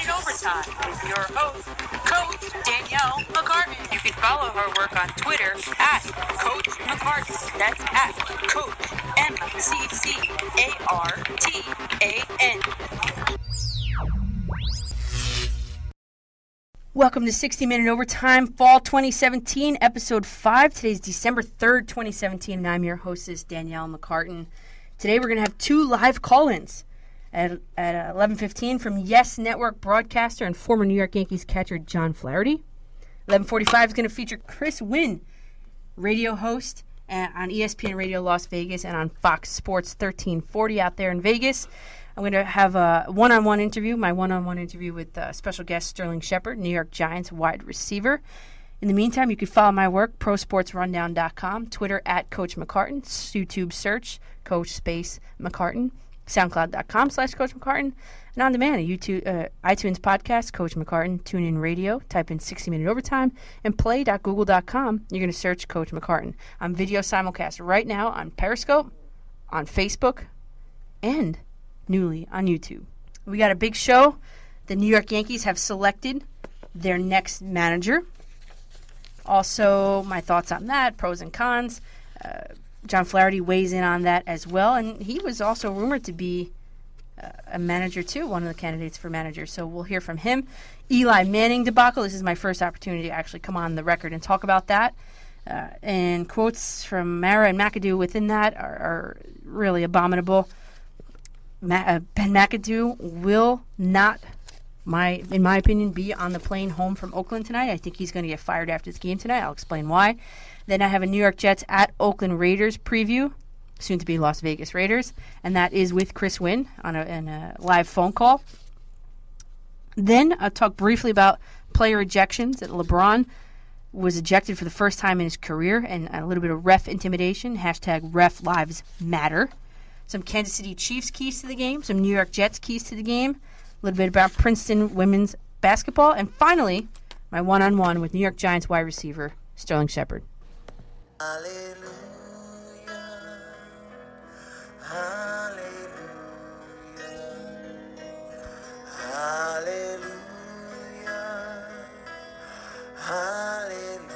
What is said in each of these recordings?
Minute Overtime with your host, Coach Danielle McCartan. You can follow her work on Twitter at Coach McCartan. That's at Coach M C C A R T A N. Welcome to 60 Minute Overtime, Fall 2017, Episode 5. Today's December 3rd, 2017, and I'm your hostess, Danielle McCartan. Today we're going to have two live call-ins at, at 11.15 from Yes Network broadcaster and former New York Yankees catcher John Flaherty. 11.45 is going to feature Chris Winn, radio host uh, on ESPN Radio Las Vegas and on Fox Sports 1340 out there in Vegas. I'm going to have a one-on-one interview, my one-on-one interview with uh, special guest Sterling Shepard, New York Giants wide receiver. In the meantime, you can follow my work, prosportsrundown.com, Twitter at Coach McCartan, YouTube search Coach Space McCartan, SoundCloud.com slash Coach McCartan, and on demand, YouTube, uh, iTunes podcast, Coach McCartan, tune in radio, type in 60 Minute Overtime, and play.google.com. You're going to search Coach McCartan. I'm video simulcast right now on Periscope, on Facebook, and newly on YouTube. We got a big show. The New York Yankees have selected their next manager. Also, my thoughts on that, pros and cons. Uh, John Flaherty weighs in on that as well, and he was also rumored to be uh, a manager too, one of the candidates for manager. So we'll hear from him. Eli Manning debacle. This is my first opportunity to actually come on the record and talk about that. Uh, and quotes from Mara and McAdoo within that are, are really abominable. Ma- uh, ben McAdoo will not, my in my opinion, be on the plane home from Oakland tonight. I think he's going to get fired after this game tonight. I'll explain why. Then I have a New York Jets at Oakland Raiders preview, soon to be Las Vegas Raiders, and that is with Chris Winn on a, on a live phone call. Then I'll talk briefly about player ejections. That LeBron was ejected for the first time in his career, and a little bit of ref intimidation. Hashtag Ref Lives Matter. Some Kansas City Chiefs keys to the game. Some New York Jets keys to the game. A little bit about Princeton women's basketball, and finally, my one-on-one with New York Giants wide receiver Sterling Shepard. Hallelujah. Hallelujah. Hallelujah. Hallelujah.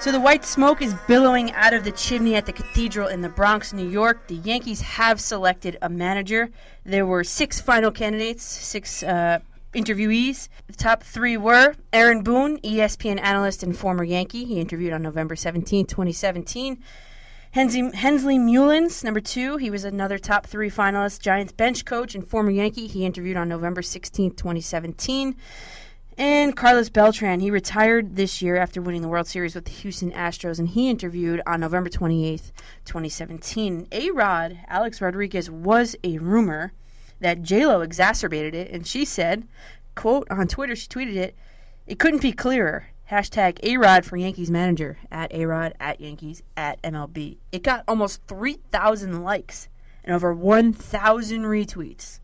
So the white smoke is billowing out of the chimney at the cathedral in the Bronx, New York. The Yankees have selected a manager. There were six final candidates, six uh, interviewees. The top three were Aaron Boone, ESPN analyst and former Yankee. He interviewed on November 17, 2017. Hensley, Hensley Meulens, number two. He was another top three finalist. Giants bench coach and former Yankee. He interviewed on November 16, 2017. And Carlos Beltran, he retired this year after winning the World Series with the Houston Astros, and he interviewed on November 28th, 2017. A Rod, Alex Rodriguez, was a rumor that J-Lo exacerbated it, and she said, quote, on Twitter, she tweeted it, it couldn't be clearer. Hashtag A-Rod for Yankees manager, at A-Rod, at Yankees, at MLB. It got almost 3,000 likes and over 1,000 retweets.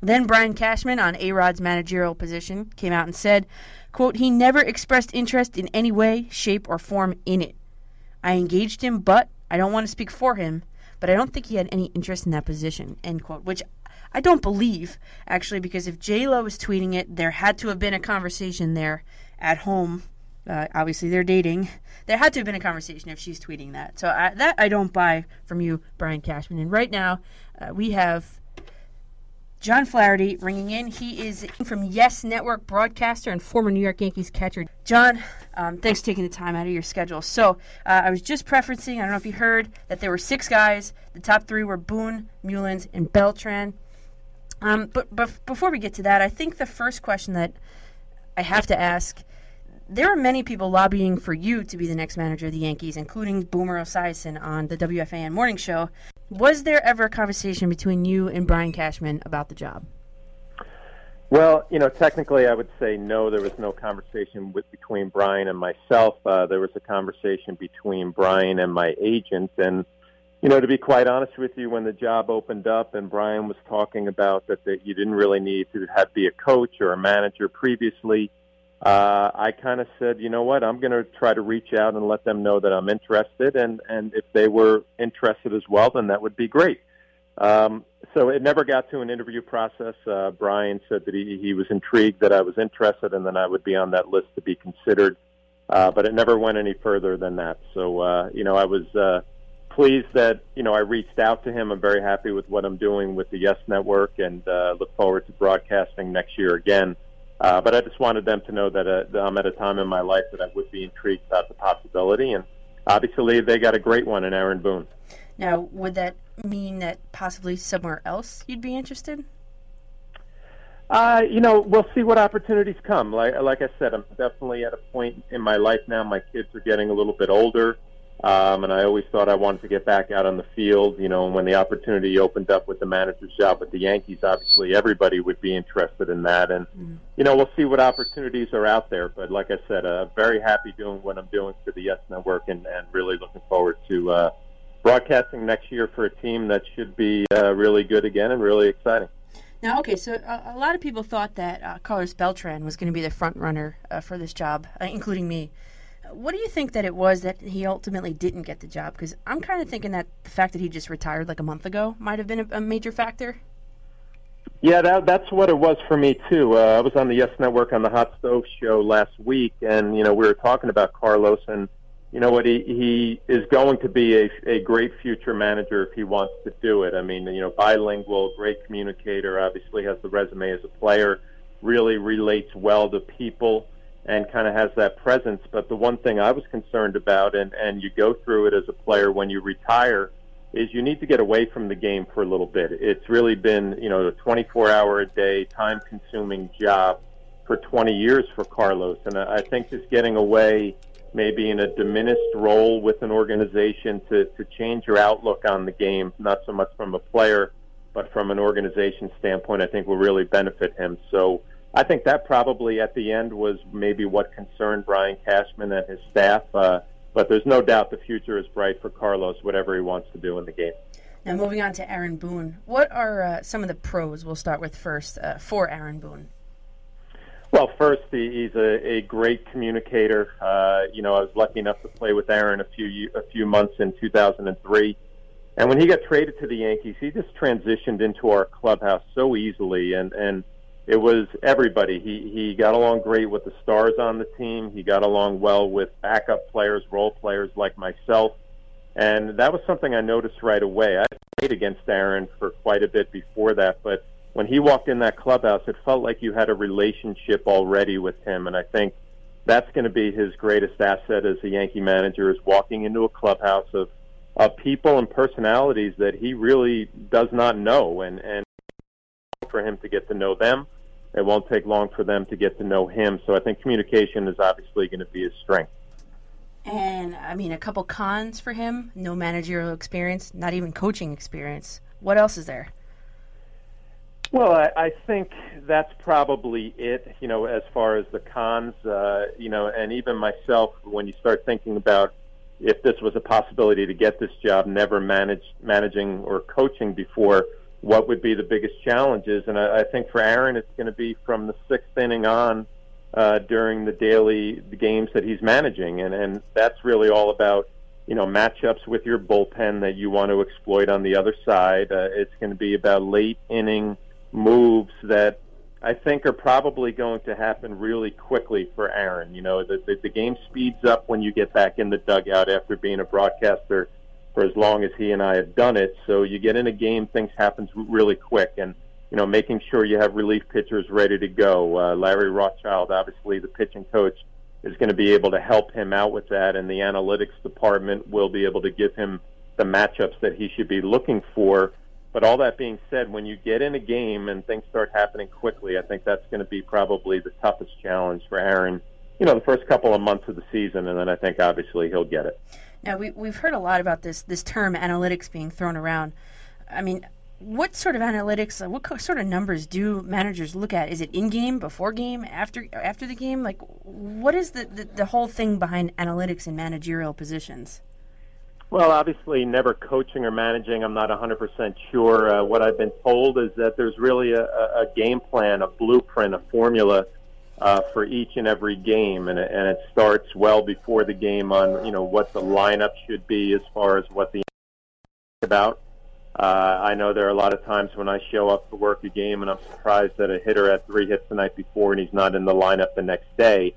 Then Brian Cashman on A-Rod's managerial position came out and said, quote, he never expressed interest in any way, shape, or form in it. I engaged him, but I don't want to speak for him, but I don't think he had any interest in that position, end quote, which I don't believe, actually, because if J-Lo was tweeting it, there had to have been a conversation there at home. Uh, obviously, they're dating. There had to have been a conversation if she's tweeting that. So I, that I don't buy from you, Brian Cashman. And right now, uh, we have John Flaherty ringing in. He is from Yes Network broadcaster and former New York Yankees catcher. John, um, thanks for taking the time out of your schedule. So uh, I was just preferencing, I don't know if you heard, that there were six guys. The top three were Boone, Meulens, and Beltran. Um, but, but before we get to that, I think the first question that I have to ask there are many people lobbying for you to be the next manager of the Yankees, including Boomer Esiason on the WFAN morning show. Was there ever a conversation between you and Brian Cashman about the job? Well, you know, technically, I would say no. There was no conversation with between Brian and myself. Uh, there was a conversation between Brian and my agent, and you know, to be quite honest with you, when the job opened up and Brian was talking about that, that you didn't really need to have be a coach or a manager previously, uh, I kind of said, you know what, I'm going to try to reach out and let them know that I'm interested, and and if they were interested as well, then that would be great. Um, so it never got to an interview process. Uh, Brian said that he, he was intrigued that I was interested, and then I would be on that list to be considered. Uh, but it never went any further than that. So uh, you know, I was uh, pleased that you know I reached out to him. I'm very happy with what I'm doing with the Yes Network, and uh, look forward to broadcasting next year again. Uh, but I just wanted them to know that, uh, that I'm at a time in my life that I would be intrigued about the possibility, and obviously they got a great one in Aaron Boone. Now, would that mean that possibly somewhere else you'd be interested? Uh, you know, we'll see what opportunities come. Like, like I said, I'm definitely at a point in my life now. My kids are getting a little bit older. Um, and I always thought I wanted to get back out on the field, you know, and when the opportunity opened up with the manager's job with the Yankees, obviously everybody would be interested in that. And, mm-hmm. you know, we'll see what opportunities are out there. But like I said, uh, very happy doing what I'm doing for the Yes Network and, and really looking forward to uh, broadcasting next year for a team that should be uh, really good again and really exciting. Now, okay, so a, a lot of people thought that uh, Carlos Beltran was going to be the front runner uh, for this job, uh, including me. What do you think that it was that he ultimately didn't get the job? Because I'm kind of thinking that the fact that he just retired like a month ago might have been a, a major factor. Yeah, that, that's what it was for me too. Uh, I was on the Yes Network on the Hot Stove Show last week, and you know we were talking about Carlos, and you know what he he is going to be a a great future manager if he wants to do it. I mean, you know, bilingual, great communicator, obviously has the resume as a player, really relates well to people and kind of has that presence. But the one thing I was concerned about, and, and you go through it as a player when you retire, is you need to get away from the game for a little bit. It's really been, you know, a 24 hour a day, time consuming job for 20 years for Carlos. And I think just getting away, maybe in a diminished role with an organization to, to change your outlook on the game, not so much from a player, but from an organization standpoint, I think will really benefit him. So, I think that probably at the end was maybe what concerned Brian Cashman and his staff. Uh, but there's no doubt the future is bright for Carlos, whatever he wants to do in the game. Now, moving on to Aaron Boone, what are uh, some of the pros we'll start with first uh, for Aaron Boone? Well, first, he's a, a great communicator. Uh, you know, I was lucky enough to play with Aaron a few a few months in 2003, and when he got traded to the Yankees, he just transitioned into our clubhouse so easily, and and it was everybody. He he got along great with the stars on the team. He got along well with backup players, role players like myself, and that was something I noticed right away. I played against Aaron for quite a bit before that, but when he walked in that clubhouse, it felt like you had a relationship already with him, and I think that's going to be his greatest asset as a Yankee manager is walking into a clubhouse of of people and personalities that he really does not know, and and for him to get to know them it won't take long for them to get to know him. So I think communication is obviously going to be his strength. And I mean, a couple cons for him no managerial experience, not even coaching experience. What else is there? Well, I, I think that's probably it, you know, as far as the cons, uh, you know, and even myself, when you start thinking about if this was a possibility to get this job, never managed managing or coaching before, what would be the biggest challenges. And I, I think for Aaron, it's going to be from the sixth inning on uh, during the daily the games that he's managing, and and that's really all about you know matchups with your bullpen that you want to exploit on the other side. Uh, it's going to be about late inning moves that I think are probably going to happen really quickly for Aaron. You know, the, the, the game speeds up when you get back in the dugout after being a broadcaster for as long as he and I have done it. So you get in a game, things happen really quick, and you know making sure you have relief pitchers ready to go. Uh, Larry Rothschild, obviously the pitching coach, is going to be able to help him out with that, and the analytics department will be able to give him the matchups that he should be looking for. But all that being said, when you get in a game and things start happening quickly, I think that's going to be probably the toughest challenge for Aaron. You know, the first couple of months of the season, and then I think obviously he'll get it. Now we we've heard a lot about this this term analytics being thrown around. I mean, what sort of analytics? Uh, what sort of numbers do managers look at? Is it in game, before game, after after the game? Like, what is the, the, the whole thing behind analytics in managerial positions? Well, obviously, never coaching or managing. I'm not 100% sure. Uh, what I've been told is that there's really a, a game plan, a blueprint, a formula uh, for each and every game, and, it- and it starts well before the game on you know what the lineup should be as far as what the about. Uh, I know there are a lot of times when I show up to work a game and I'm surprised that a hitter had three hits the night before and he's not in the lineup the next day.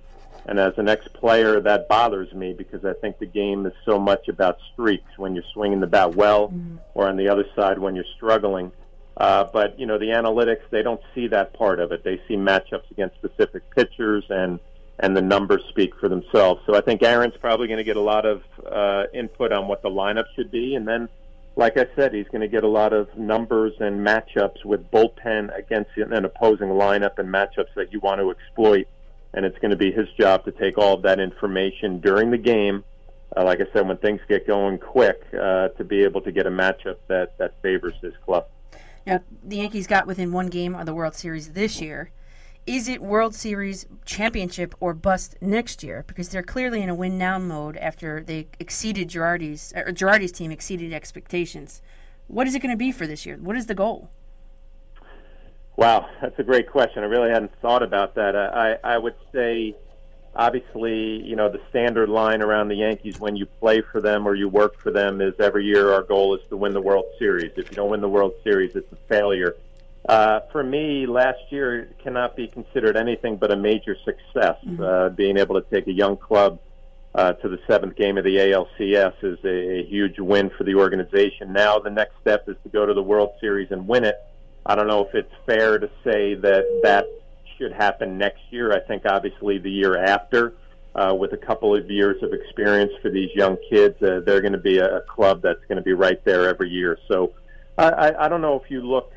And as an ex-player, that bothers me because I think the game is so much about streaks when you're swinging the bat well, or on the other side when you're struggling. Uh, but you know the analytics, they don't see that part of it. They see matchups against specific pitchers, and and the numbers speak for themselves. So I think Aaron's probably going to get a lot of uh, input on what the lineup should be, and then, like I said, he's going to get a lot of numbers and matchups with bullpen against an opposing lineup and matchups that you want to exploit. And it's going to be his job to take all of that information during the game. Uh, like I said, when things get going quick, uh, to be able to get a matchup that that favors his club. Now, the Yankees got within one game of the World Series this year. Is it World Series championship or bust next year? Because they're clearly in a win now mode after they exceeded Girardi's uh, or Girardi's team exceeded expectations. What is it going to be for this year? What is the goal? Wow, that's a great question. I really hadn't thought about that. Uh, I, I would say, obviously, you know, the standard line around the Yankees when you play for them or you work for them is every year our goal is to win the World Series. If you don't win the World Series, it's a failure. Uh, for me, last year cannot be considered anything but a major success. Uh, being able to take a young club uh, to the seventh game of the ALCS is a, a huge win for the organization. Now the next step is to go to the World Series and win it. I don't know if it's fair to say that that should happen next year. I think obviously the year after, uh, with a couple of years of experience for these young kids, uh, they're going to be a, a club that's going to be right there every year. So I, I, I don't know if you look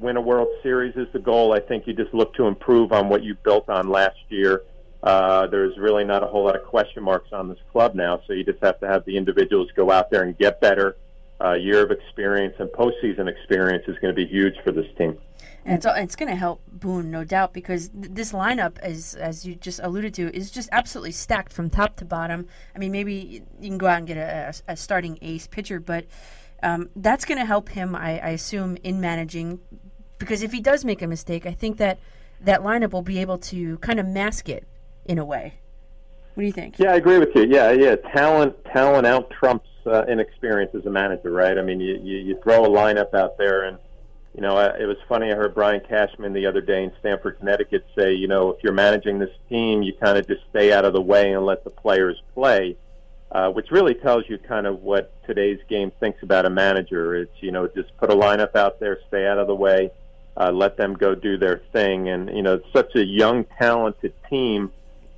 win a World Series is the goal. I think you just look to improve on what you built on last year. Uh, there's really not a whole lot of question marks on this club now, so you just have to have the individuals go out there and get better. Uh, year of experience and postseason experience is going to be huge for this team. And it's it's going to help Boone, no doubt, because th- this lineup, as as you just alluded to, is just absolutely stacked from top to bottom. I mean, maybe you can go out and get a, a, a starting ace pitcher, but um, that's going to help him, I, I assume, in managing. Because if he does make a mistake, I think that that lineup will be able to kind of mask it in a way. What do you think? Yeah, I agree with you. Yeah, yeah. Talent, talent out trumps uh, inexperience as a manager, right? I mean, you, you you throw a lineup out there, and you know, I, it was funny. I heard Brian Cashman the other day in Stamford, Connecticut, say, you know, if you're managing this team, you kind of just stay out of the way and let the players play. Uh, which really tells you kind of what today's game thinks about a manager. It's you know just put a lineup out there, stay out of the way, uh, let them go do their thing, and you know it's such a young, talented team.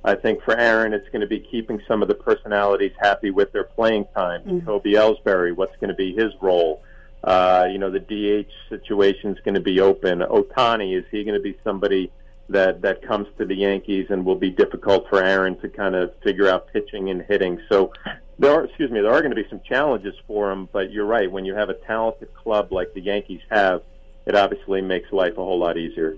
I think for Aaron, it's going to be keeping some of the personalities happy with their playing time. Jacoby Ellsbury, what's going to be his role? Uh, you know, the DH situation is going to be open. Ohtani, is he going to be somebody that that comes to the Yankees and will be difficult for Aaron to kind of figure out pitching and hitting? So there are, excuse me, there are going to be some challenges for him. But you're right, when you have a talented club like the Yankees have, it obviously makes life a whole lot easier.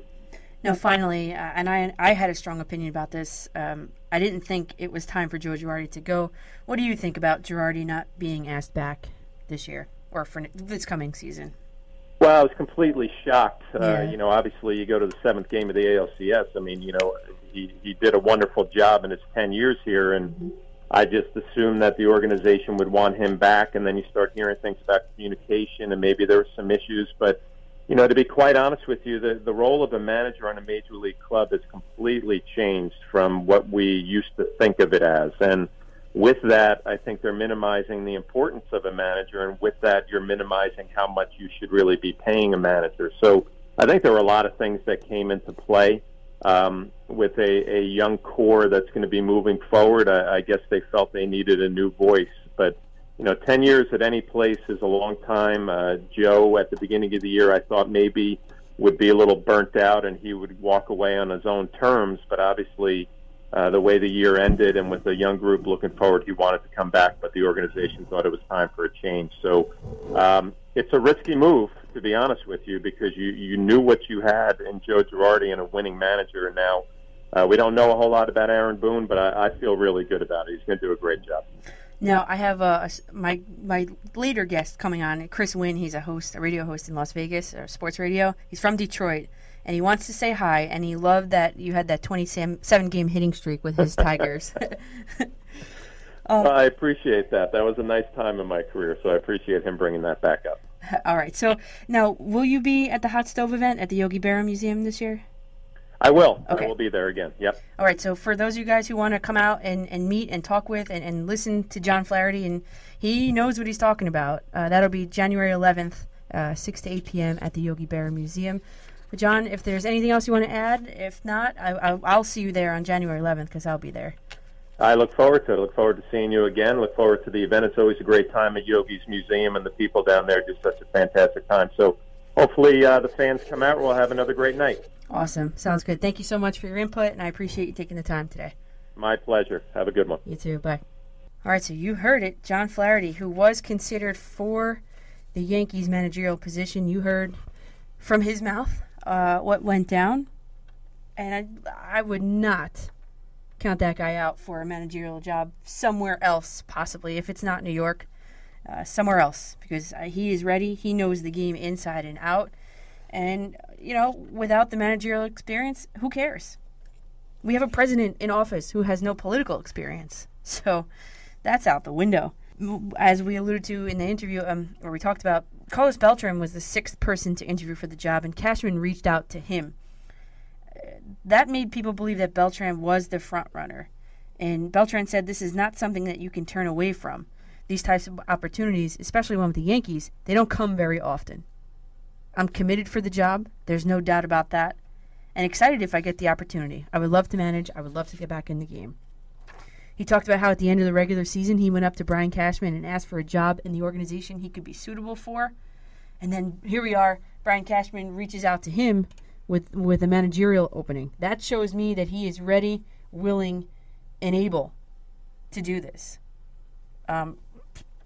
Now, finally, uh, and I I had a strong opinion about this. Um, I didn't think it was time for Joe Girardi to go. What do you think about Girardi not being asked back this year or for this coming season? Well, I was completely shocked. Uh, You know, obviously, you go to the seventh game of the ALCS. I mean, you know, he he did a wonderful job in his ten years here, and I just assumed that the organization would want him back. And then you start hearing things about communication, and maybe there were some issues. But you know, to be quite honest with you, the the role of a manager on a major league club has completely changed from what we used to think of it as, and with that, I think they're minimizing the importance of a manager, and with that, you're minimizing how much you should really be paying a manager. So I think there were a lot of things that came into play um, with a, a young core that's going to be moving forward. I, I guess they felt they needed a new voice, but you know, 10 years at any place is a long time. Uh, Joe, at the beginning of the year, I thought maybe would be a little burnt out and he would walk away on his own terms, but obviously uh, the way the year ended and with the young group looking forward, he wanted to come back, but the organization thought it was time for a change. So um, it's a risky move, to be honest with you, because you, you knew what you had in Joe Girardi and a winning manager. And now uh, we don't know a whole lot about Aaron Boone, but I, I feel really good about it. He's going to do a great job. Now I have a, a my my later guest coming on, Chris Winn. He's a host, a radio host in Las Vegas, or sports radio. He's from Detroit, and he wants to say hi. And he loved that you had that 27 game hitting streak with his Tigers. Well, I appreciate that. That was a nice time in my career, so I appreciate him bringing that back up. All right. So now, will you be at the Hot Stove event at the Yogi Berra Museum this year? I will. Okay. I will be there again. Yep. All right. So for those of you guys who want to come out and, and meet and talk with and, and listen to John Flaherty, and he knows what he's talking about, uh, that'll be January 11th, uh, 6 to 8 p.m. at the Yogi Berra Museum. But John, if there's anything else you want to add, if not, I, I, I'll see you there on January 11th because I'll be there. I look forward to it. I look forward to seeing you again. Look forward to the event. It's always a great time at Yogi's Museum, and the people down there do such a fantastic time. So hopefully uh, the fans come out. We'll have another great night. Awesome. Sounds good. Thank you so much for your input, and I appreciate you taking the time today. My pleasure. Have a good one. You too. Bye. All right, so you heard it. John Flaherty, who was considered for the Yankees managerial position, you heard from his mouth uh, what went down. And I, I would not count that guy out for a managerial job somewhere else, possibly, if it's not New York, uh, somewhere else, because uh, he is ready. He knows the game inside and out. And, you know, without the managerial experience, who cares? We have a president in office who has no political experience. So that's out the window. As we alluded to in the interview, um, where we talked about Carlos Beltran was the sixth person to interview for the job, and Cashman reached out to him. That made people believe that Beltran was the front runner. And Beltran said this is not something that you can turn away from. These types of opportunities, especially one with the Yankees, they don't come very often. I'm committed for the job. There's no doubt about that. And excited if I get the opportunity. I would love to manage. I would love to get back in the game. He talked about how at the end of the regular season he went up to Brian Cashman and asked for a job in the organization he could be suitable for. And then here we are. Brian Cashman reaches out to him with with a managerial opening. That shows me that he is ready, willing, and able to do this. Um,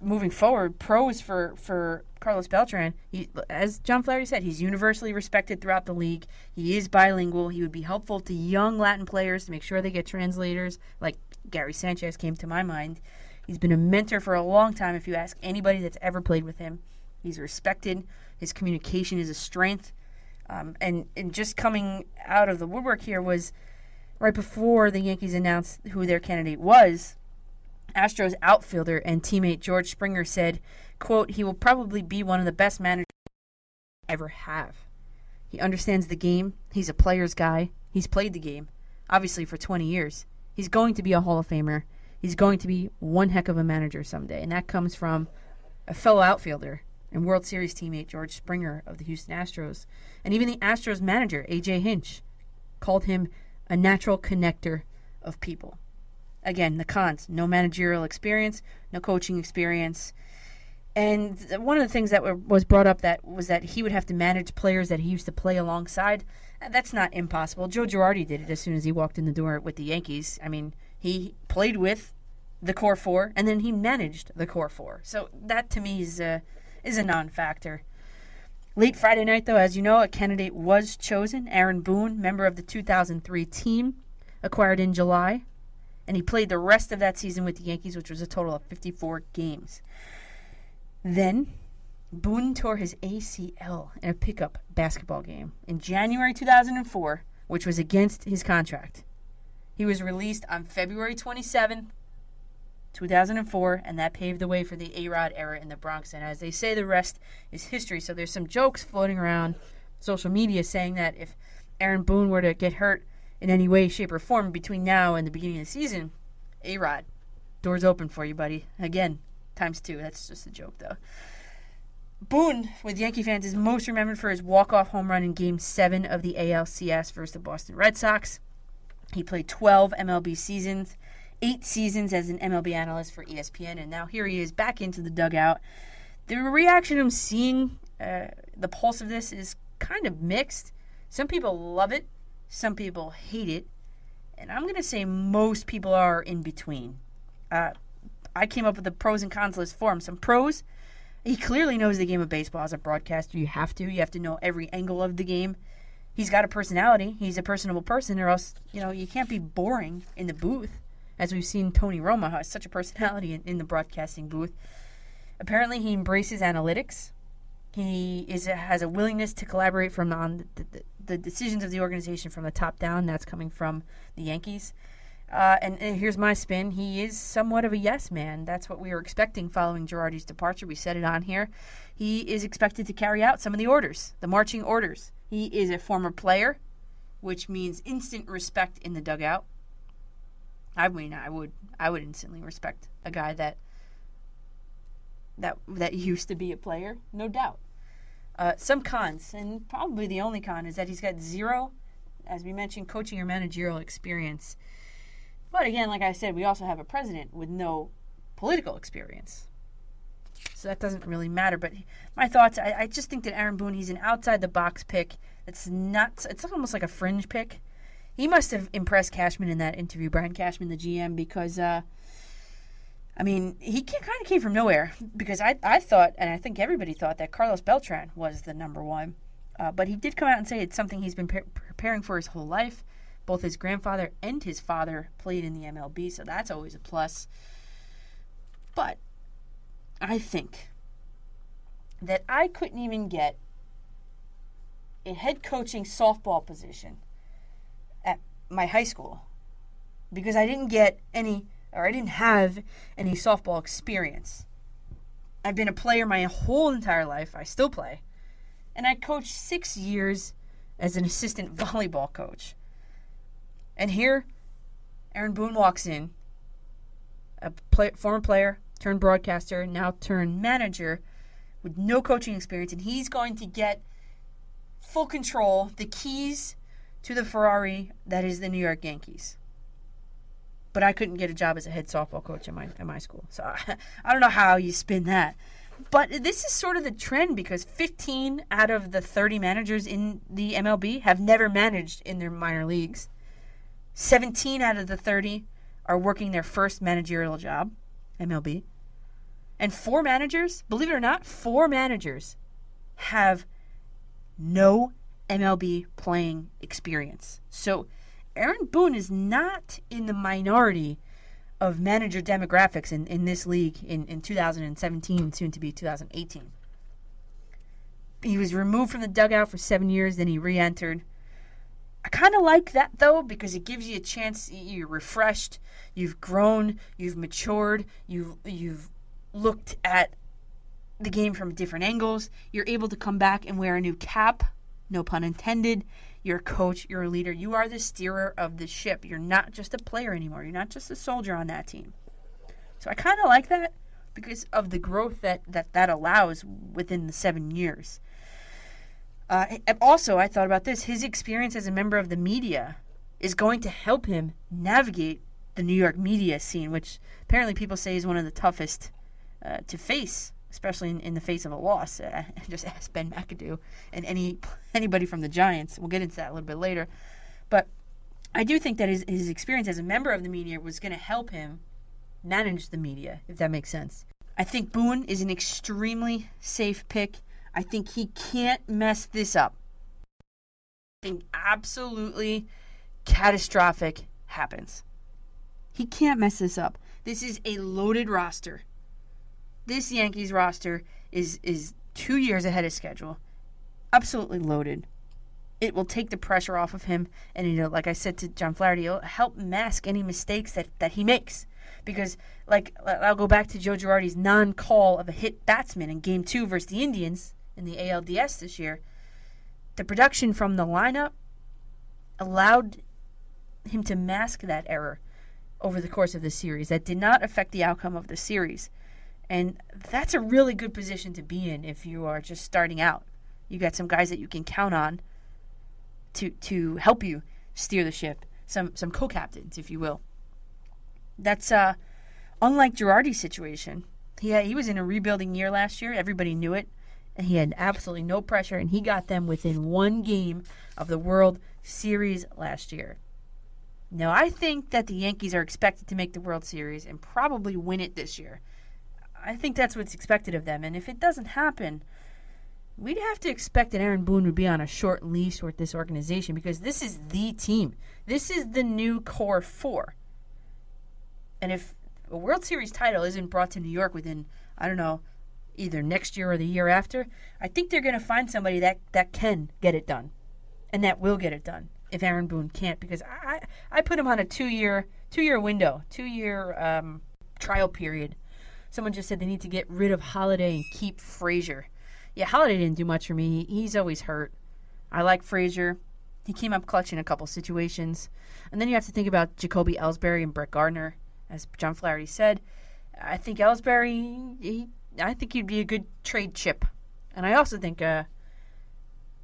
moving forward, pros for for Carlos Beltran. He, as John Flaherty said, he's universally respected throughout the league. He is bilingual. He would be helpful to young Latin players to make sure they get translators. Like Gary Sanchez came to my mind. He's been a mentor for a long time. If you ask anybody that's ever played with him, he's respected. His communication is a strength. Um, and and just coming out of the woodwork here was right before the Yankees announced who their candidate was. Astros outfielder and teammate George Springer said, quote, he will probably be one of the best managers ever have. He understands the game. He's a player's guy. He's played the game, obviously, for 20 years. He's going to be a Hall of Famer. He's going to be one heck of a manager someday. And that comes from a fellow outfielder and World Series teammate George Springer of the Houston Astros. And even the Astros manager, A.J. Hinch, called him a natural connector of people. Again, the cons no managerial experience, no coaching experience. And one of the things that were, was brought up that was that he would have to manage players that he used to play alongside. Uh, That's not impossible. Joe Girardi did it as soon as he walked in the door with the Yankees. I mean, he played with the core four, and then he managed the core four. So that to me is a, is a non-factor. Late Friday night, though, as you know, a candidate was chosen. Aaron Boone, member of the 2003 team, acquired in July, and he played the rest of that season with the Yankees, which was a total of 54 games. Then, Boone tore his ACL in a pickup basketball game in January 2004, which was against his contract. He was released on February 27th, 2004, and that paved the way for the A Rod era in the Bronx. And as they say, the rest is history. So there's some jokes floating around social media saying that if Aaron Boone were to get hurt in any way, shape, or form between now and the beginning of the season, A Rod, doors open for you, buddy. Again, times two. That's just a joke, though. Boone, with Yankee fans, is most remembered for his walk-off home run in Game 7 of the ALCS versus the Boston Red Sox. He played 12 MLB seasons, eight seasons as an MLB analyst for ESPN, and now here he is back into the dugout. The reaction I'm seeing, uh, the pulse of this is kind of mixed. Some people love it, some people hate it, and I'm going to say most people are in between. Uh, I came up with the pros and cons list for him. Some pros, he clearly knows the game of baseball as a broadcaster. You have to. You have to know every angle of the game. He's got a personality. He's a personable person, or else, you know, you can't be boring in the booth, as we've seen Tony Romo has such a personality in, in the broadcasting booth. Apparently, he embraces analytics, He is has a willingness to collaborate from on the, the, the decisions of the organization from the top down. That's coming from the Yankees. Uh, and, and here's my spin. He is somewhat of a yes man. That's what we were expecting following Girardi's departure. We said it on here. He is expected to carry out some of the orders, the marching orders. He is a former player, which means instant respect in the dugout. I mean, I would, I would instantly respect a guy that that that used to be a player, no doubt. Uh, some cons, and probably the only con, is that he's got zero, as we mentioned, coaching or managerial experience. But again, like I said, we also have a president with no political experience. So that doesn't really matter. But my thoughts, I, I just think that Aaron Boone, he's an outside the box pick. It's not, it's almost like a fringe pick. He must have impressed Cashman in that interview, Brian Cashman, the GM, because, uh, I mean, he kind of came from nowhere. Because I, I thought, and I think everybody thought, that Carlos Beltran was the number one. Uh, but he did come out and say it's something he's been pre- preparing for his whole life. Both his grandfather and his father played in the MLB, so that's always a plus. But I think that I couldn't even get a head coaching softball position at my high school because I didn't get any or I didn't have any softball experience. I've been a player my whole entire life. I still play. And I coached six years as an assistant volleyball coach. And here, Aaron Boone walks in, a play, former player, turned broadcaster, now turned manager, with no coaching experience, and he's going to get full control, the keys to the Ferrari that is the New York Yankees. But I couldn't get a job as a head softball coach at my at my school, so I, I don't know how you spin that. But this is sort of the trend because 15 out of the 30 managers in the MLB have never managed in their minor leagues. 17 out of the 30 are working their first managerial job, MLB. And four managers, believe it or not, four managers have no MLB playing experience. So Aaron Boone is not in the minority of manager demographics in, in this league in, in 2017, soon to be 2018. He was removed from the dugout for seven years, then he re entered. I kind of like that though because it gives you a chance. You're refreshed, you've grown, you've matured, you've you've looked at the game from different angles. You're able to come back and wear a new cap, no pun intended. You're a coach, you're a leader, you are the steerer of the ship. You're not just a player anymore. You're not just a soldier on that team. So I kind of like that because of the growth that that that allows within the seven years. Uh, also, I thought about this. His experience as a member of the media is going to help him navigate the New York media scene, which apparently people say is one of the toughest uh, to face, especially in, in, the face of a loss. Uh, just ask Ben McAdoo and any anybody from the Giants. We'll get into that a little bit later. But I do think that his, his experience as a member of the media was going to help him manage the media, if that makes sense. I think Boone is an extremely safe pick. I think he can't mess this up. I think absolutely catastrophic happens. He can't mess this up. This is a loaded roster. This Yankees roster is is 2 years ahead of schedule. Absolutely loaded. It will take the pressure off of him and you know like I said to John Flaherty, it'll help mask any mistakes that that he makes because like I'll go back to Joe Girardi's non-call of a hit batsman in game 2 versus the Indians in the ALDS this year, the production from the lineup allowed him to mask that error over the course of the series. That did not affect the outcome of the series. And that's a really good position to be in if you are just starting out. You got some guys that you can count on to to help you steer the ship. Some some co-captains, if you will. That's uh unlike Girardi's situation. He had, he was in a rebuilding year last year. Everybody knew it and he had absolutely no pressure, and he got them within one game of the World Series last year. Now, I think that the Yankees are expected to make the World Series and probably win it this year. I think that's what's expected of them, and if it doesn't happen, we'd have to expect that Aaron Boone would be on a short leash with this organization because this is the team. This is the new core four. And if a World Series title isn't brought to New York within, I don't know, either next year or the year after, I think they're going to find somebody that, that can get it done and that will get it done if Aaron Boone can't because I, I put him on a two year two year window, two year um, trial period. Someone just said they need to get rid of Holliday and keep Frazier. Yeah, Holliday didn't do much for me. He's always hurt. I like Frazier. He came up clutch in a couple situations. And then you have to think about Jacoby Ellsbury and Brett Gardner, as John Flaherty said. I think Ellsbury, he, I think he'd be a good trade chip. And I also think uh,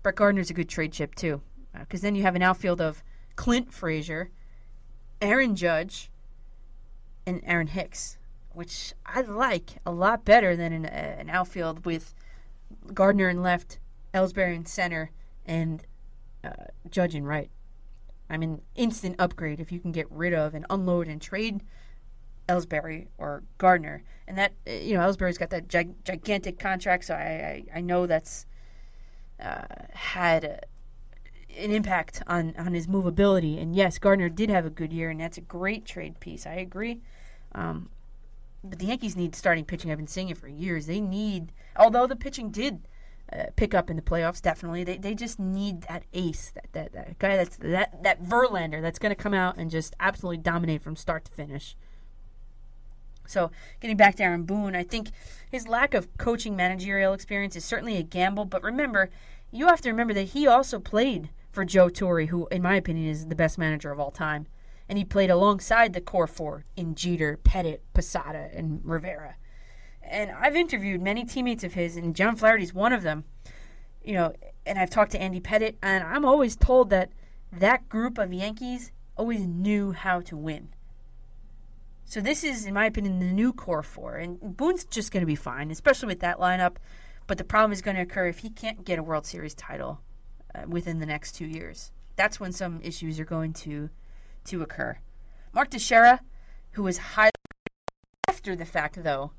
Brett Gardner's a good trade chip, too. Because uh, then you have an outfield of Clint Frazier, Aaron Judge, and Aaron Hicks, which I like a lot better than an, uh, an outfield with Gardner in left, Ellsbury in center, and uh, Judge in right. I mean, instant upgrade if you can get rid of and unload and trade Ellsbury or Gardner. And that, uh, you know, Ellsbury's got that gig- gigantic contract, so I, I, I know that's uh, had a, an impact on, on his movability. And yes, Gardner did have a good year, and that's a great trade piece. I agree. Um, but the Yankees need starting pitching. I've been saying it for years. They need, although the pitching did uh, pick up in the playoffs, definitely. They, they just need that ace, that, that, that guy that's that that Verlander that's going to come out and just absolutely dominate from start to finish. So, getting back to Aaron Boone, I think his lack of coaching managerial experience is certainly a gamble. But remember, you have to remember that he also played for Joe Torre, who, in my opinion, is the best manager of all time. And he played alongside the core four in Jeter, Pettitte, Posada, and Rivera. And I've interviewed many teammates of his, and John Flaherty's one of them. You know, and I've talked to Andy Pettitte, and I'm always told that that group of Yankees always knew how to win. So this is, in my opinion, the new core four, and Boone's just going to be fine, especially with that lineup. But the problem is going to occur if he can't get a World Series title uh, within the next two years. That's when some issues are going to to occur. Mark Teixeira, who was highly after the fact, though,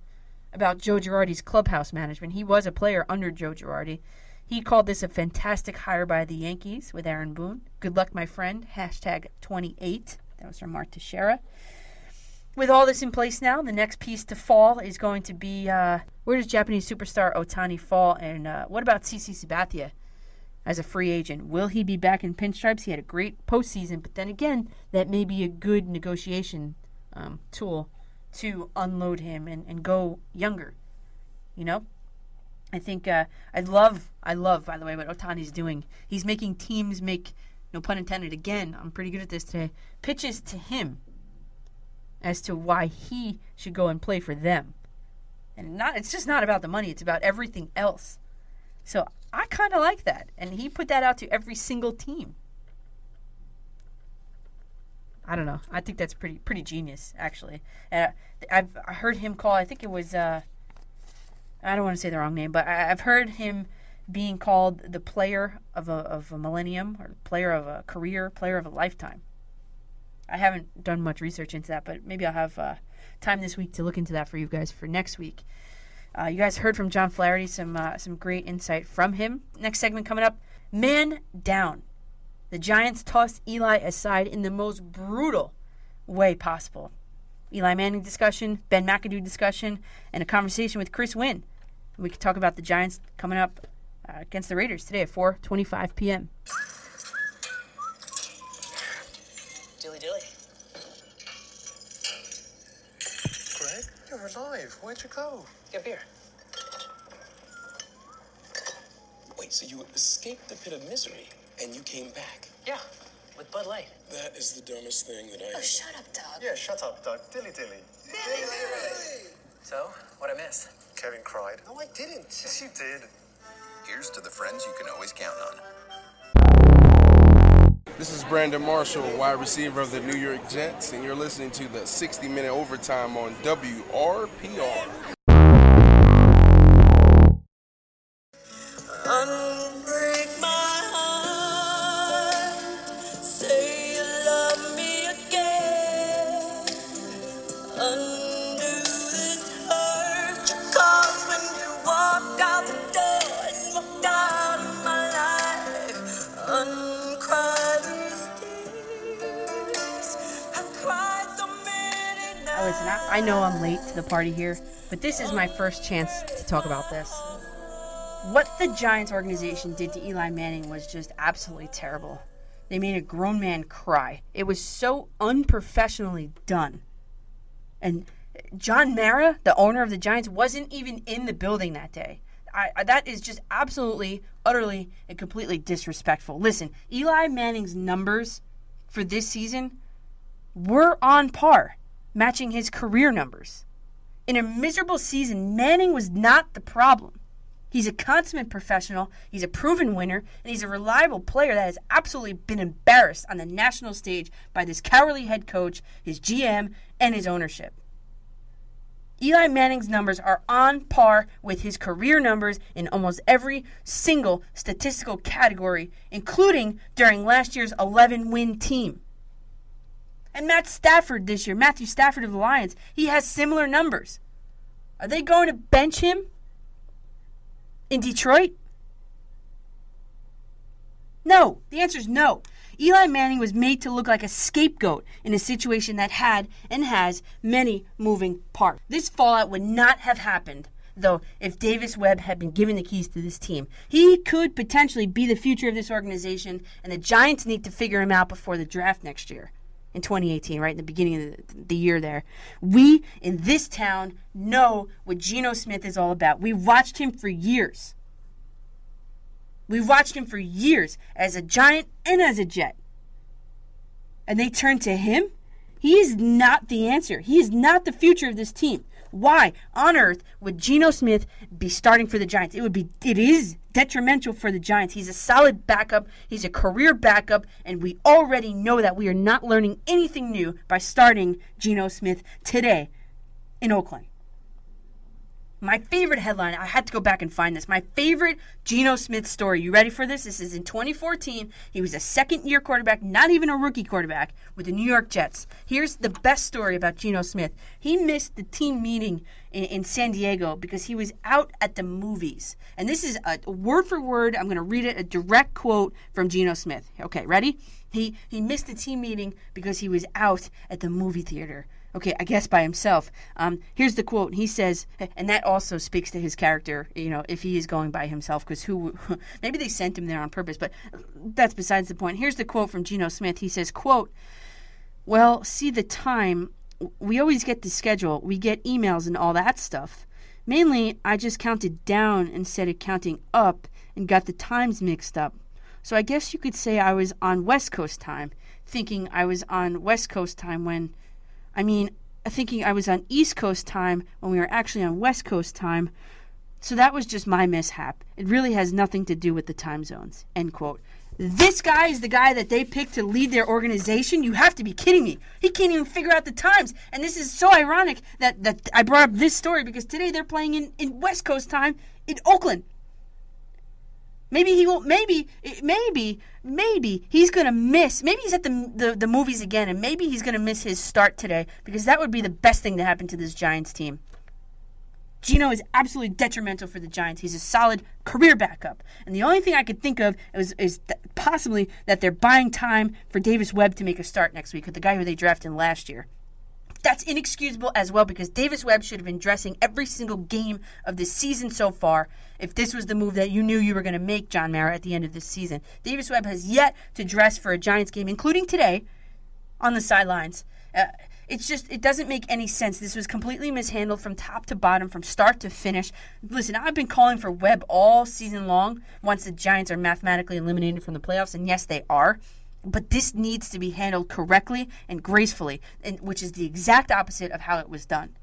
about Joe Girardi's clubhouse management. He was a player under Joe Girardi. He called this a fantastic hire by the Yankees with Aaron Boone. Good luck, my friend. Hashtag 28. That was from Mark Teixeira. With all this in place now, the next piece to fall is going to be uh, where does Japanese superstar Ohtani fall? And uh, what about CC Sabathia as a free agent? Will he be back in pinstripes? He had a great postseason, but then again, that may be a good negotiation um, tool to unload him and, and go younger. You know? I think uh, I love, I love, by the way, what Ohtani's doing. He's making teams make, no pun intended, again, I'm pretty good at this today, pitches to him as to why he should go and play for them. And not, it's just not about the money, it's about everything else. So I kind of like that. And he put that out to every single team. I don't know. I think that's pretty pretty genius, actually. Uh, I've I heard him call. I think it was. Uh, I don't want to say the wrong name, but I, I've heard him being called the player of a of a millennium, or player of a career, player of a lifetime. I haven't done much research into that, but maybe I'll have uh, time this week to look into that for you guys for next week. Uh, you guys heard from John Flaherty some uh, some great insight from him. Next segment coming up: man down. The Giants tossed Eli aside in the most brutal way possible. Eli Manning discussion, Ben McAdoo discussion, and a conversation with Chris Winn. We can talk about the Giants coming up uh, against the Raiders today at 4:25 p.m. Dilly dilly. Greg, you're. Where'd you go? Get beer. Wait, so you escaped the pit of misery and you came back? Yeah, with Bud Light. That is the dumbest thing that I. Oh, shut up, Doug. Yeah, shut up, Doug. Dilly dilly. So, what I miss? Kevin cried. No, I didn't. Yes, you did. Here's to the friends you can always count on. This is Brandon Marshall, wide receiver of the New York Jets, and you're listening to the 60 minute overtime on WRPR. To the party here, but this is my first chance to talk about this. What the Giants organization did to Eli Manning was just absolutely terrible. They made a grown man cry. It was so unprofessionally done. And John Mara, the owner of the Giants, wasn't even in the building that day. I, that is just absolutely, utterly, and completely disrespectful. Listen, Eli Manning's numbers for this season were on par, matching his career numbers. In a miserable season, Manning was not the problem. He's a consummate professional, he's a proven winner, and he's a reliable player that has absolutely been embarrassed on the national stage by this cowardly head coach, his GM, and his ownership. Eli Manning's numbers are on par with his career numbers in almost every single statistical category, including during last year's 11 win team. And Matt Stafford this year, Matthew Stafford of the Lions, he has similar numbers. Are they going to bench him in Detroit? No. The answer is no. Eli Manning was made to look like a scapegoat in a situation that had and has many moving parts. This fallout would not have happened, though, if Davis Webb had been given the keys to this team. He could potentially be the future of this organization, and the Giants need to figure him out before the draft next year. In 2018, right in the beginning of the, year, there, we in this town know what Geno Smith is all about. We watched him for years. We've watched him for years as a giant and as a jet. And they turn to him? He is not the answer. He is not the future of this team. Why on earth would Geno Smith be starting for the Giants? It would be it is detrimental for the Giants. He's a solid backup. He's a career backup, and we already know that we are not learning anything new by starting Geno Smith today in Oakland. My favorite headline, I had to go back and find this. My favorite Geno Smith story. You ready for this? This is in 2014. He was a second year quarterback, not even a rookie quarterback, with the New York Jets. Here's the best story about Geno Smith. He missed the team meeting in, in San Diego because he was out at the movies. And this is a word for word, I'm going to read it, a direct quote from Geno Smith. Okay, ready? He, he missed the team meeting because he was out at the movie theater okay, I guess by himself. Um, here's the quote. He says, and that also speaks to his character, you know, if he is going by himself, because who, maybe they sent him there on purpose, but that's besides the point. Here's the quote from Geno Smith. He says, quote, well, see the time, we always get the schedule, we get emails and all that stuff. Mainly, I just counted down instead of counting up and got the times mixed up. So I guess you could say I was on West Coast time, thinking I was on West Coast time when I mean, uh, thinking I was on East Coast time when we were actually on West Coast time. So that was just my mishap. It really has nothing to do with the time zones. End quote. This guy is the guy that they picked to lead their organization. You have to be kidding me. He can't even figure out the times. And this is so ironic that, that I brought up this story because today they're playing in, in West Coast time in Oakland. Maybe he will. Maybe, maybe, maybe he's gonna miss. Maybe he's at the, the the movies again, and maybe he's gonna miss his start today because that would be the best thing to happen to this Giants team. Geno is absolutely detrimental for the Giants. He's a solid career backup, and the only thing I could think of is is th- possibly that they're buying time for Davis Webb to make a start next week with the guy who they drafted last year. That's inexcusable as well because Davis Webb should have been dressing every single game of this season so far if this was the move that you knew you were going to make, John Mara, at the end of this season. Davis Webb has yet to dress for a Giants game, including today on the sidelines. Uh, it's just, it doesn't make any sense. This was completely mishandled from top to bottom, from start to finish. Listen, I've been calling for Webb all season long once the Giants are mathematically eliminated from the playoffs, and yes, they are. But this needs to be handled correctly and gracefully, and, which is the exact opposite of how it was done.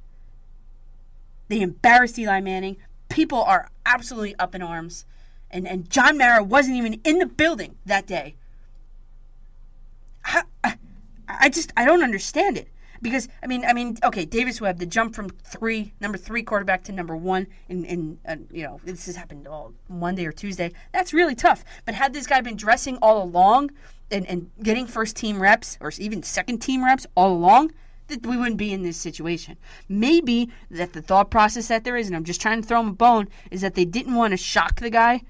They embarrassed Eli Manning. People are absolutely up in arms. And, and John Mara wasn't even in the building that day. I, I just I don't understand it because I mean I mean okay Davis Webb the jump from three number three quarterback to number one in in uh, you know this has happened all Monday or Tuesday that's really tough but had this guy been dressing all along and, and getting first team reps or even second team reps all along, that we wouldn't be in this situation. Maybe that the thought process that there is, and I'm just trying to throw him a bone, is that they didn't want to shock the guy,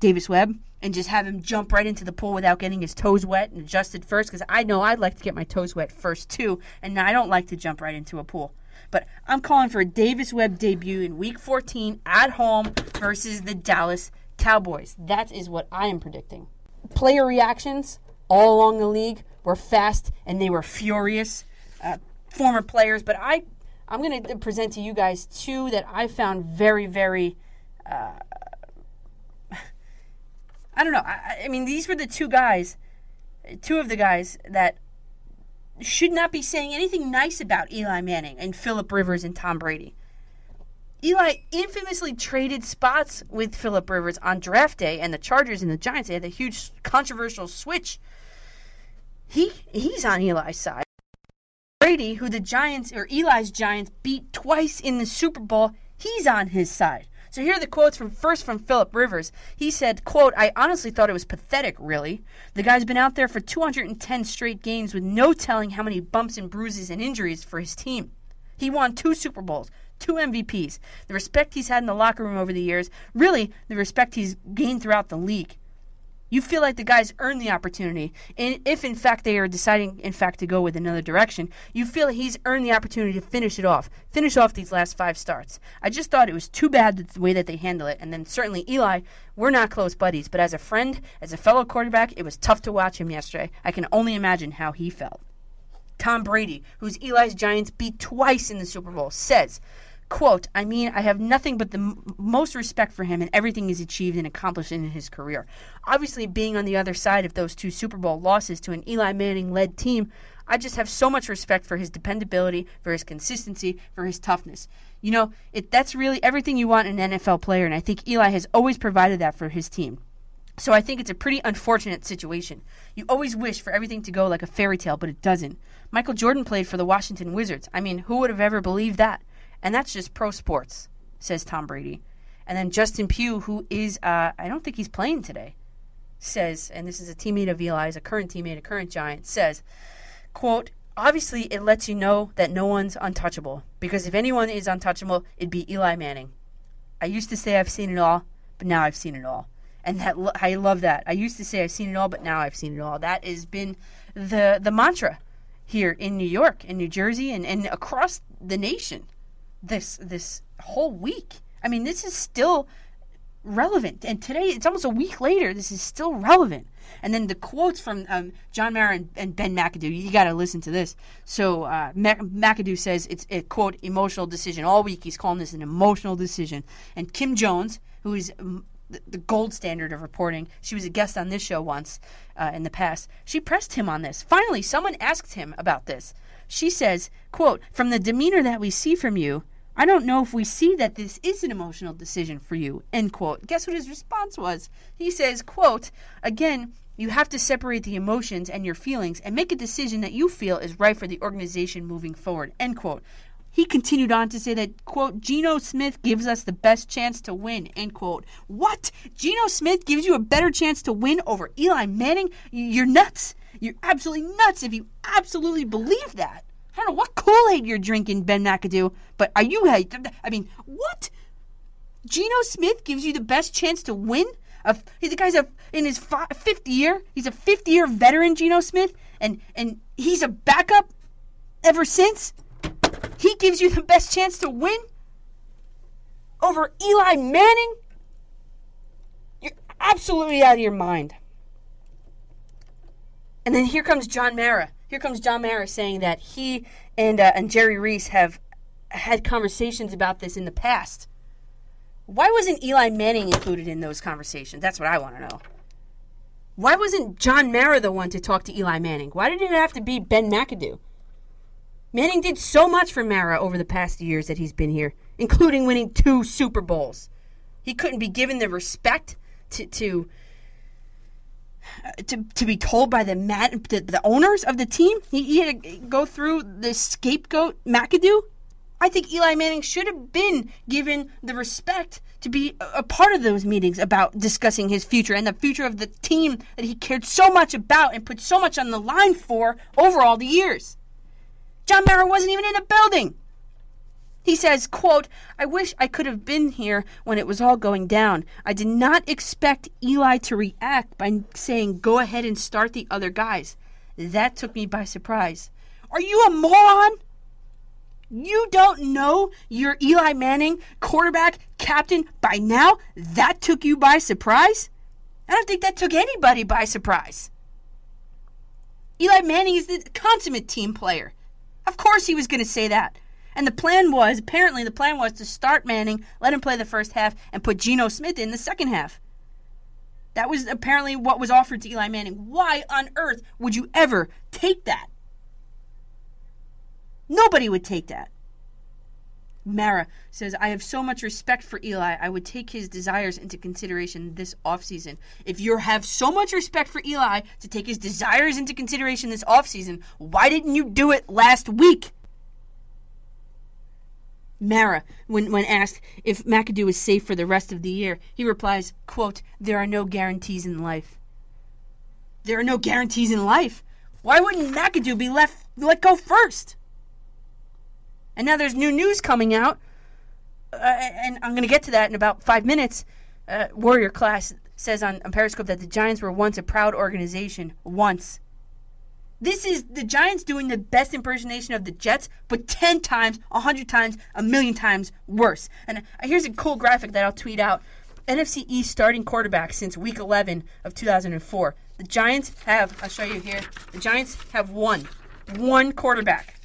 Davis Webb, and just have him jump right into the pool without getting his toes wet and adjusted first. Because I know I'd like to get my toes wet first too, and I don't like to jump right into a pool. But I'm calling for a Davis Webb debut in Week 14 at home versus the Dallas Cowboys. That is what I am predicting. Player reactions all along the league were fast and they were furious. Uh, former players, but I, I'm going to present to you guys two that I found very, very. Uh, I don't know. I, I mean, these were the two guys, two of the guys that should not be saying anything nice about Eli Manning and Philip Rivers and Tom Brady. Eli infamously traded spots with Philip Rivers on draft day, and the Chargers and the Giants they had a huge controversial switch. He he's on Eli's side. Brady, who the Giants or Eli's Giants beat twice in the Super Bowl, he's on his side. So here are the quotes from first from Philip Rivers. He said, quote, I honestly thought it was pathetic, really. The guy's been out there for 210 straight games with no telling how many bumps and bruises and injuries for his team. He won two Super Bowls, two MVPs. The respect he's had in the locker room over the years, really the respect he's gained throughout the league. You feel like the guys earned the opportunity. And if in fact they are deciding in fact to go with another direction, you feel he's earned the opportunity to finish it off. Finish off these last five starts. I just thought it was too bad the way that they handle it. And then certainly Eli, we're not close buddies, but as a friend, as a fellow quarterback, it was tough to watch him yesterday. I can only imagine how he felt. Tom Brady, who's Eli's Giants beat twice in the Super Bowl, says, quote, I mean, I have nothing but the m- most respect for him and everything he's achieved and accomplished in his career. Obviously, being on the other side of those two Super Bowl losses to an Eli Manning led team, I just have so much respect for his dependability, for his consistency, for his toughness. You know, it, that's really everything you want in an NFL player, and I think Eli has always provided that for his team. So I think it's a pretty unfortunate situation. You always wish for everything to go like a fairy tale, but it doesn't. Michael Jordan played for the Washington Wizards. I mean, who would have ever believed that? And that's just pro sports, says Tom Brady. And then Justin Pugh, who is, uh, I don't think he's playing today, says, and this is a teammate of Eli's, a current teammate, a current Giant, says, quote, obviously it lets you know that no one's untouchable. Because if anyone is untouchable, it'd be Eli Manning. I used to say I've seen it all, but now I've seen it all. And that I love that. I used to say I've seen it all, but now I've seen it all. That has been the the mantra here in New York, in New Jersey, and, and across the nation this this whole week. I mean, this is still relevant, and today it's almost a week later. This is still relevant. And then the quotes from um, John Mara and, and, Ben McAdoo. You got to listen to this. So uh, McAdoo says it's a quote emotional decision. All week he's calling this an emotional decision. And Kim Jones, who is um, the, the gold standard of reporting, she was a guest on this show once uh, in the past. She pressed him on this. Finally, someone asked him about this. She says, "quote From the demeanor that we see from you." I don't know if we see that this is an emotional decision for you. End quote. Guess what his response was? He says, quote, again, you have to separate the emotions and your feelings and make a decision that you feel is right for the organization moving forward. End quote. He continued on to say that, quote, Geno Smith gives us the best chance to win, end quote. What? Geno Smith gives you a better chance to win over Eli Manning? You're nuts. You're absolutely nuts if you absolutely believe that. I don't know what Kool Aid you're drinking, Ben McAdoo, but are you? I mean, what? Geno Smith gives you the best chance to win. A, the guy's a, in his fi- fifth year. He's a fifth year veteran, Geno Smith, and and he's a backup ever since. He gives you the best chance to win over Eli Manning. You're absolutely out of your mind. And then here comes John Mara. Here comes John Mara saying that he and uh, and Jerry Reese have had conversations about this in the past. Why wasn't Eli Manning included in those conversations? That's what I want to know. Why wasn't John Mara the one to talk to Eli Manning? Why did it have to be Ben McAdoo? Manning did so much for Mara over the past years that he's been here, including winning two Super Bowls. He couldn't be given the respect to to to, to be told by the, mat, the the owners of the team. He, he had to go through the scapegoat McAdoo. I think Eli Manning should have been given the respect to be a, a part of those meetings about discussing his future and the future of the team that he cared so much about and put so much on the line for over all the years. John Mara wasn't even in the building. He says, quote, I wish I could have been here when it was all going down. I did not expect Eli to react by saying, go ahead and start the other guys. That took me by surprise. Are you a moron? You don't know you're Eli Manning, quarterback, captain by now? That took you by surprise? I don't think that took anybody by surprise. Eli Manning is the consummate team player. Of course he was going to say that. And the plan was, apparently, the plan was to start Manning, let him play the first half, and put Geno Smith in the second half. That was apparently what was offered to Eli Manning. Why on earth would you ever take that? Nobody would take that. Mara says, I have so much respect for Eli. I would take his desires into consideration this offseason. If you have so much respect for Eli to take his desires into consideration this offseason, why didn't you do it last week? Mara, when, when asked if McAdoo is safe for the rest of the year, he replies, quote, There are no guarantees in life. There are no guarantees in life. Why wouldn't McAdoo be left let go first? And now there's new news coming out, uh, and I'm going to get to that in about five minutes. Uh, Warrior Class says on, on Periscope that the Giants were once a proud organization. Once. This is the Giants doing the best impersonation of the Jets, but 10 times, 100 times, a million times worse. And uh, here's a cool graphic that I'll tweet out. NFC East starting quarterback since week 11 of 2004. The Giants have, I'll show you here, the Giants have one. One quarterback.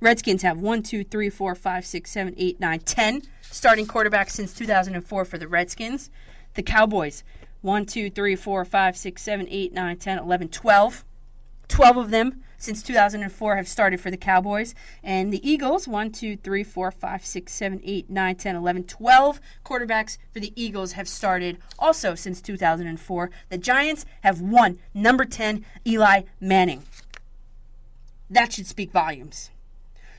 Redskins have one, two, three, four, five, six, seven, eight, nine, ten starting quarterbacks since 2004 for the Redskins. The Cowboys, one, two, three, four, five, six, seven, eight, nine, ten, eleven, twelve. 12 of them since 2004 have started for the Cowboys. And the Eagles, 1, 2, 3, 4, 5, 6, 7, 8, 9, 10, 11, 12 quarterbacks for the Eagles have started also since 2004. The Giants have one, number 10, Eli Manning. That should speak volumes.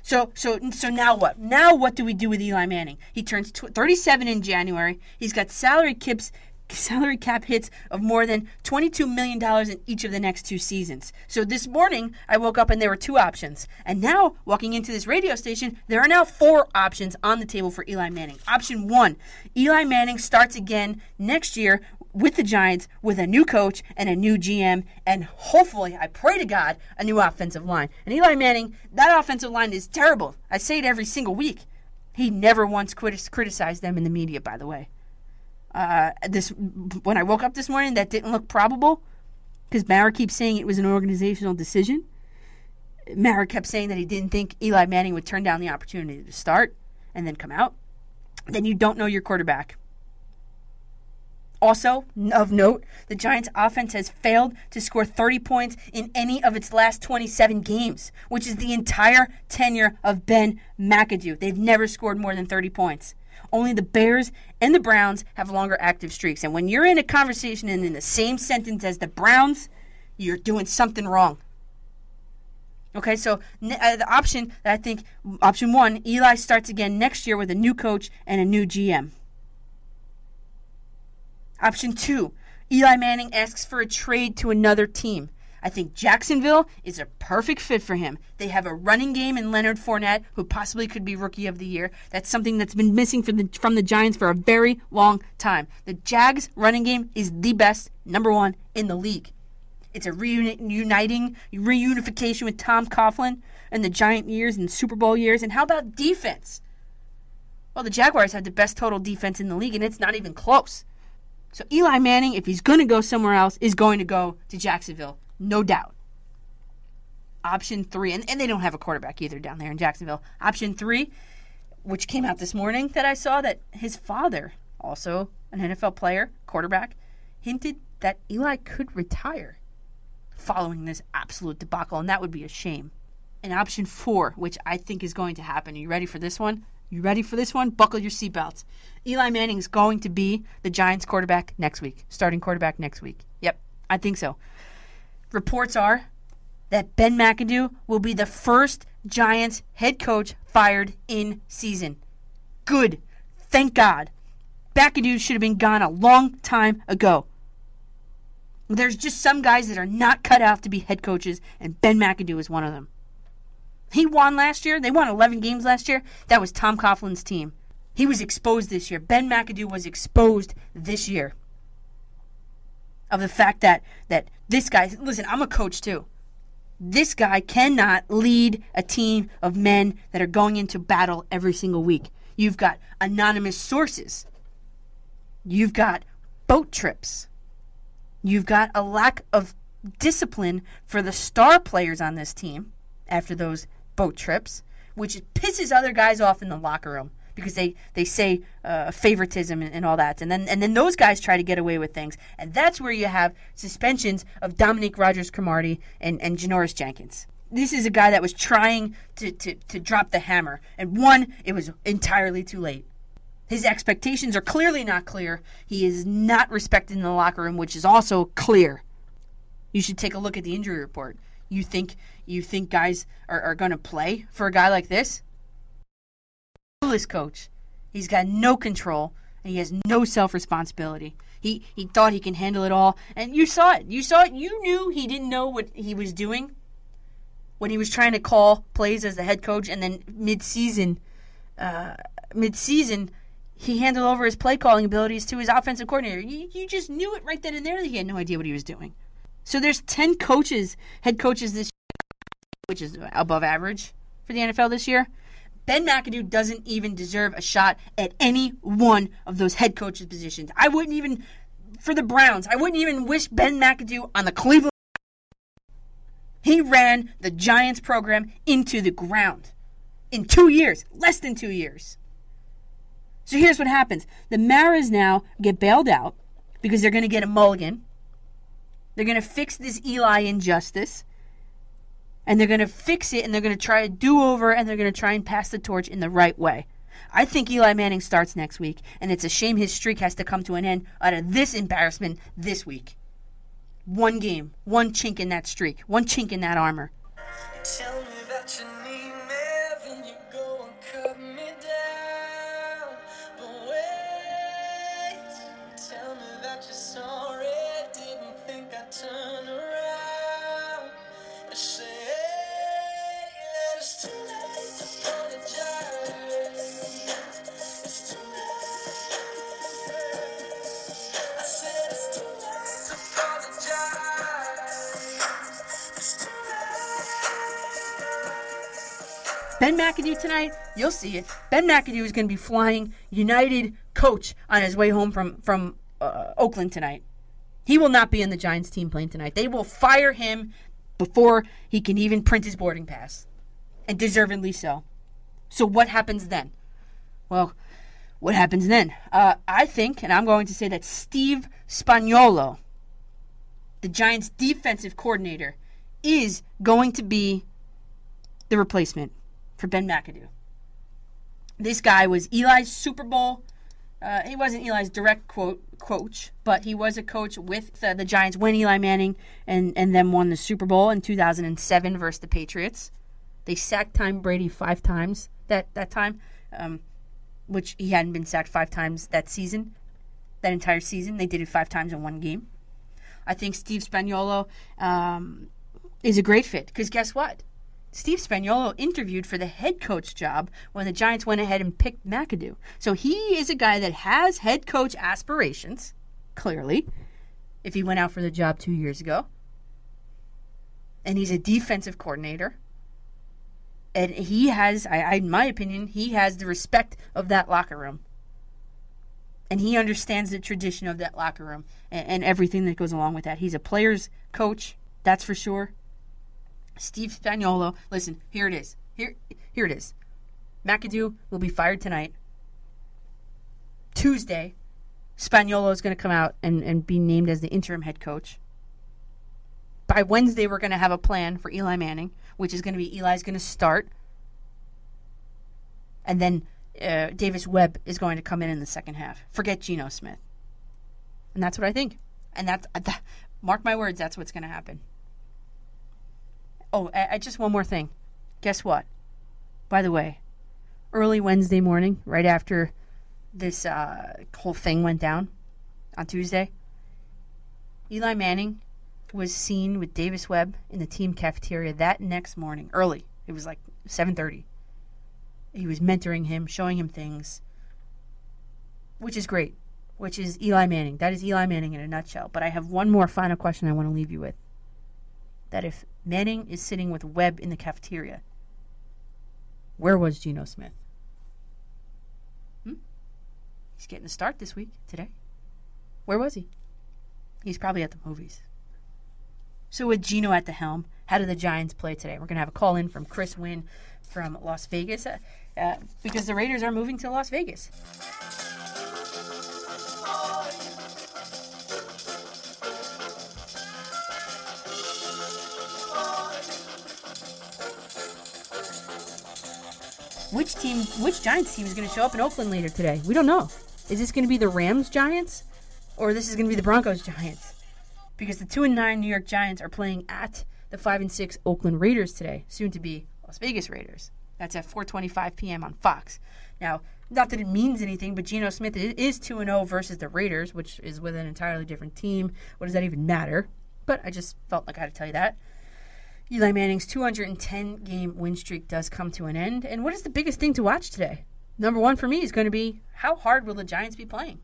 So, so, so now what? Now what do we do with Eli Manning? He turns tw- 37 in January. He's got salary caps, salary cap hits of more than $22 million in each of the next two seasons. So this morning, I woke up and there were two options. And now, walking into this radio station, there are now four options on the table for Eli Manning. Option one Eli Manning starts again next year with the Giants with a new coach and a new GM, and hopefully, I pray to God, a new offensive line. And Eli Manning, that offensive line is terrible. I say it every single week. He never once criticized them in the media, by the way. Uh, this when I woke up this morning, that didn't look probable because Mara keeps saying it was an organizational decision. Mara kept saying that he didn't think Eli Manning would turn down the opportunity to start and then come out. Then you don't know your quarterback. Also, of note, the Giants' offense has failed to score 30 points in any of its last 27 games, which is the entire tenure of Ben McAdoo. They've never scored more than 30 points. Only the Bears and the Browns have longer active streaks. And when you're in a conversation and in the same sentence as the Browns, you're doing something wrong. Okay, so uh, the option that I think, option one, Eli starts again next year with a new coach and a new GM. Option two, Eli Manning asks for a trade to another team. I think Jacksonville is a perfect fit for him. They have a running game in Leonard Fournette, who possibly could be Rookie of the Year. That's something that's been missing from the from the Giants for a very long time. The Jags running game is the best, number one in the league. It's a reuniting, reunification with Tom Coughlin and the Giant years and Super Bowl years. And how about defense? Well, the Jaguars have the best total defense in the league, and it's not even close. So Eli Manning, if he's going to go somewhere else, is going to go to Jacksonville, no doubt. Option three, and, and they don't have a quarterback either down there in Jacksonville. Option three, which came out this morning that I saw that his father, also an NFL player, quarterback, hinted that Eli could retire following this absolute debacle, and that would be a shame. And option four, which I think is going to happen. Are you ready for this one? You ready for this one? Buckle your seatbelts. Eli Manning is going to be the Giants quarterback next week, starting quarterback next week. Yep, I think so. Reports are that Ben McAdoo will be the first Giants head coach fired in season. Good. Thank God. McAdoo should have been gone a long time ago. There's just some guys that are not cut out to be head coaches, and Ben McAdoo is one of them. He won last year. They won 11 games last year. That was Tom Coughlin's team. He was exposed this year. Ben McAdoo was exposed this year of the fact that that this guy. Listen, I'm a coach too. This guy cannot lead a team of men that are going into battle every single week. You've got anonymous sources. You've got boat trips. You've got a lack of discipline for the star players on this team after those boat trips, which pisses other guys off in the locker room because they they say uh, favoritism and, and all that, and then and then those guys try to get away with things, and that's where you have suspensions of Dominique Rodgers-Cromartie and and Janoris Jenkins. This is a guy that was trying to, to, to drop the hammer, and one, it was entirely too late. His expectations are clearly not clear. He is not respected in the locker room, which is also clear. You should take a look at the injury report. You think you think guys are, are going to play for a guy like this? This coach, he's got no control and he has no self responsibility. He he thought he can handle it all, and you saw it. You saw it. You knew he didn't know what he was doing when he was trying to call plays as the head coach, and then mid season, uh, mid season, he handed over his play calling abilities to his offensive coordinator. You, you just knew it right then and there that he had no idea what he was doing. So there's ten coaches, head coaches this, year, which is above average for the NFL this year. Ben McAdoo doesn't even deserve a shot at any one of those head coaches positions. I wouldn't even for the Browns. I wouldn't even wish Ben McAdoo on the Cleveland. He ran the Giants program into the ground in two years, less than two years. So here's what happens: the Maras now get bailed out because they're going to get a mulligan. They're going to fix this Eli injustice and they're going to fix it and they're going to try a do over and they're going to try and pass the torch in the right way. I think Eli Manning starts next week, and it's a shame his streak has to come to an end out of this embarrassment this week. One game, one chink in that streak, one chink in that armor. Ben McAdoo tonight, you'll see it. Ben McAdoo is going to be flying United coach on his way home from from uh, Oakland tonight. He will not be in the Giants team plane tonight. They will fire him before he can even print his boarding pass, and deservedly so. So what happens then? Well, what happens then? Uh, I think, and I'm going to say that Steve Spagnuolo, the Giants' defensive coordinator, is going to be the replacement for Ben McAdoo. This guy was Eli's Super Bowl. Uh, he wasn't Eli's direct quote coach, but he was a coach with uh, the Giants when Eli Manning and and then won the Super Bowl in 2007 versus the Patriots. They sacked Tom Brady five times that that time, um, which he hadn't been sacked five times that season, that entire season. They did it five times in one game. I think Steve Spagnuolo um, is a great fit because guess what? Steve Spagnuolo interviewed for the head coach job when the Giants went ahead and picked McAdoo. So he is a guy that has head coach aspirations, clearly, if he went out for the job two years ago. And he's a defensive coordinator. And he has, I, I, in my opinion, he has the respect of that locker room. And he understands the tradition of that locker room and, and everything that goes along with that. He's a player's coach, that's for sure. Steve Spagnuolo. Listen, here it is. Here, here it is. McAdoo will be fired tonight. Tuesday, Spagnuolo is going to come out and, and be named as the interim head coach. By Wednesday, we're going to have a plan for Eli Manning, which is going to be Eli's going to start. And then uh, Davis Webb is going to come in in the second half. Forget Geno Smith. And that's what I think. And that's, uh, th- mark my words, that's what's going to happen. Oh, I, I, just one more thing. Guess what? By the way, early Wednesday morning, right after this uh, whole thing went down on Tuesday, Eli Manning was seen with Davis Webb in the team cafeteria that next morning, early. It was like 7:30. He was mentoring him, showing him things, which is great. Which is Eli Manning. That is Eli Manning in a nutshell. But I have one more final question I want to leave you with. That if Manning is sitting with Webb in the cafeteria. Where was Geno Smith? Hmm? He's getting a start this week, today. Where was he? He's probably at the movies. So with Geno at the helm, how do the Giants play today? We're going to have a call in from Chris Winn from Las Vegas uh, uh, because the Raiders are moving to Las Vegas. Which team, which Giants team is going to show up in Oakland later today? We don't know. Is this going to be the Rams Giants, or this is going to be the Broncos Giants? Because the two and nine New York Giants are playing at the five and six Oakland Raiders today, soon to be Las Vegas Raiders. That's at 4:25 p.m. on Fox. Now, not that it means anything, but Geno Smith is two and zero versus the Raiders, which is with an entirely different team. What does that even matter? But I just felt like I had to tell you that. Eli Manning's 210 game win streak does come to an end. And what is the biggest thing to watch today? Number one for me is going to be how hard will the Giants be playing?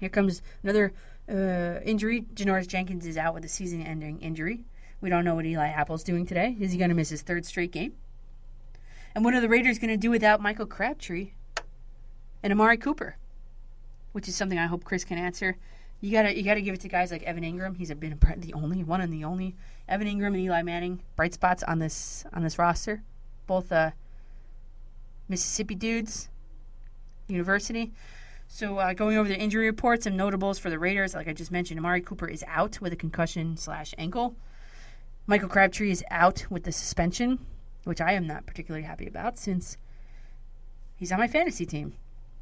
Here comes another uh, injury. Janoris Jenkins is out with a season ending injury. We don't know what Eli Apple's doing today. Is he going to miss his third straight game? And what are the Raiders going to do without Michael Crabtree and Amari Cooper? Which is something I hope Chris can answer. You gotta you gotta give it to guys like Evan Engram. He's been the only one and the only Evan Engram and Eli Manning bright spots on this on this roster. Both uh, Mississippi dudes, university. So uh, going over the injury reports and notables for the Raiders, like I just mentioned, Amari Cooper is out with a concussion slash ankle. Michael Crabtree is out with the suspension, which I am not particularly happy about since he's on my fantasy team.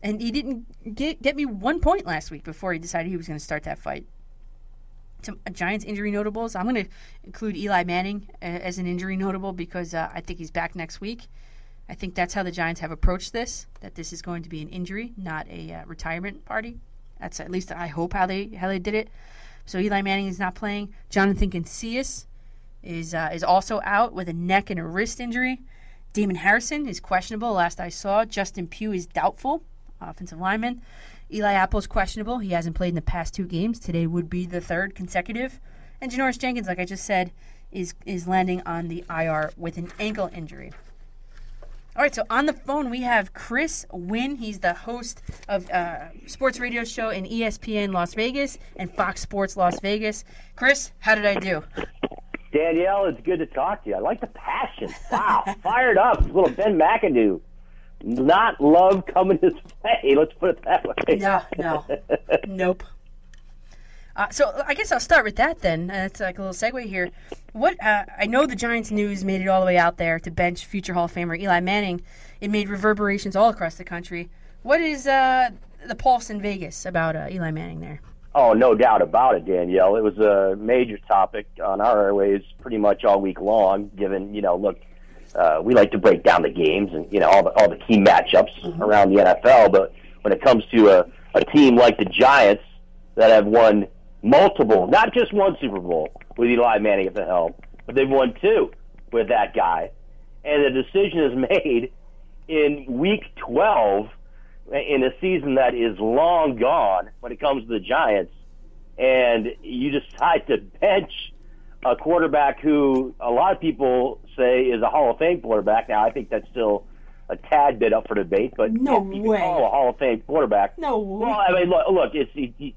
And he didn't get, get me one point last week before he decided he was going to start that fight. Some uh, Giants injury notables. I'm going to include Eli Manning uh, as an injury notable because uh, I think he's back next week. I think that's how the Giants have approached this. That this is going to be an injury, not a uh, retirement party. That's at least I hope how they how they did it. So Eli Manning is not playing. Jonathan Casillas is uh, is also out with a neck and a wrist injury. Damon Harrison is questionable. Last I saw, Justin Pugh is doubtful offensive lineman. Eli Apple's questionable. He hasn't played in the past two games. Today would be the third consecutive. And Janoris Jenkins, like I just said, is is landing on the IR with an ankle injury. All right, so on the phone we have Chris Winn. He's the host of uh, sports radio show in ESPN Las Vegas and Fox Sports Las Vegas. Chris, how did I do? Danielle, it's good to talk to you. I like the passion. Wow, fired up. Little Ben McAdoo not love coming his way. Let's put it that way. No, no, nope. Uh, so I guess I'll start with that then. Uh, that's like a little segue here. What uh, I know, the Giants news made it all the way out there to bench future Hall of Famer Eli Manning. It made reverberations all across the country. What is uh, the pulse in Vegas about uh, Eli Manning there? Oh, no doubt about it, Danielle. It was a major topic on our airways pretty much all week long. Given you know, look, uh, we like to break down the games and you know all the all the key matchups mm-hmm. around the NFL. But when it comes to a, a team like the Giants that have won multiple, not just one Super Bowl with Eli Manning at the helm, but they've won two with that guy, and the decision is made in Week 12 in a season that is long gone when it comes to the Giants, and you decide to bench a quarterback who a lot of people say is a Hall of Fame quarterback. Now, I think that's still a tad bit up for debate, but no you way. call a Hall of Fame quarterback. No way. Well, I mean, look, look it's he, he,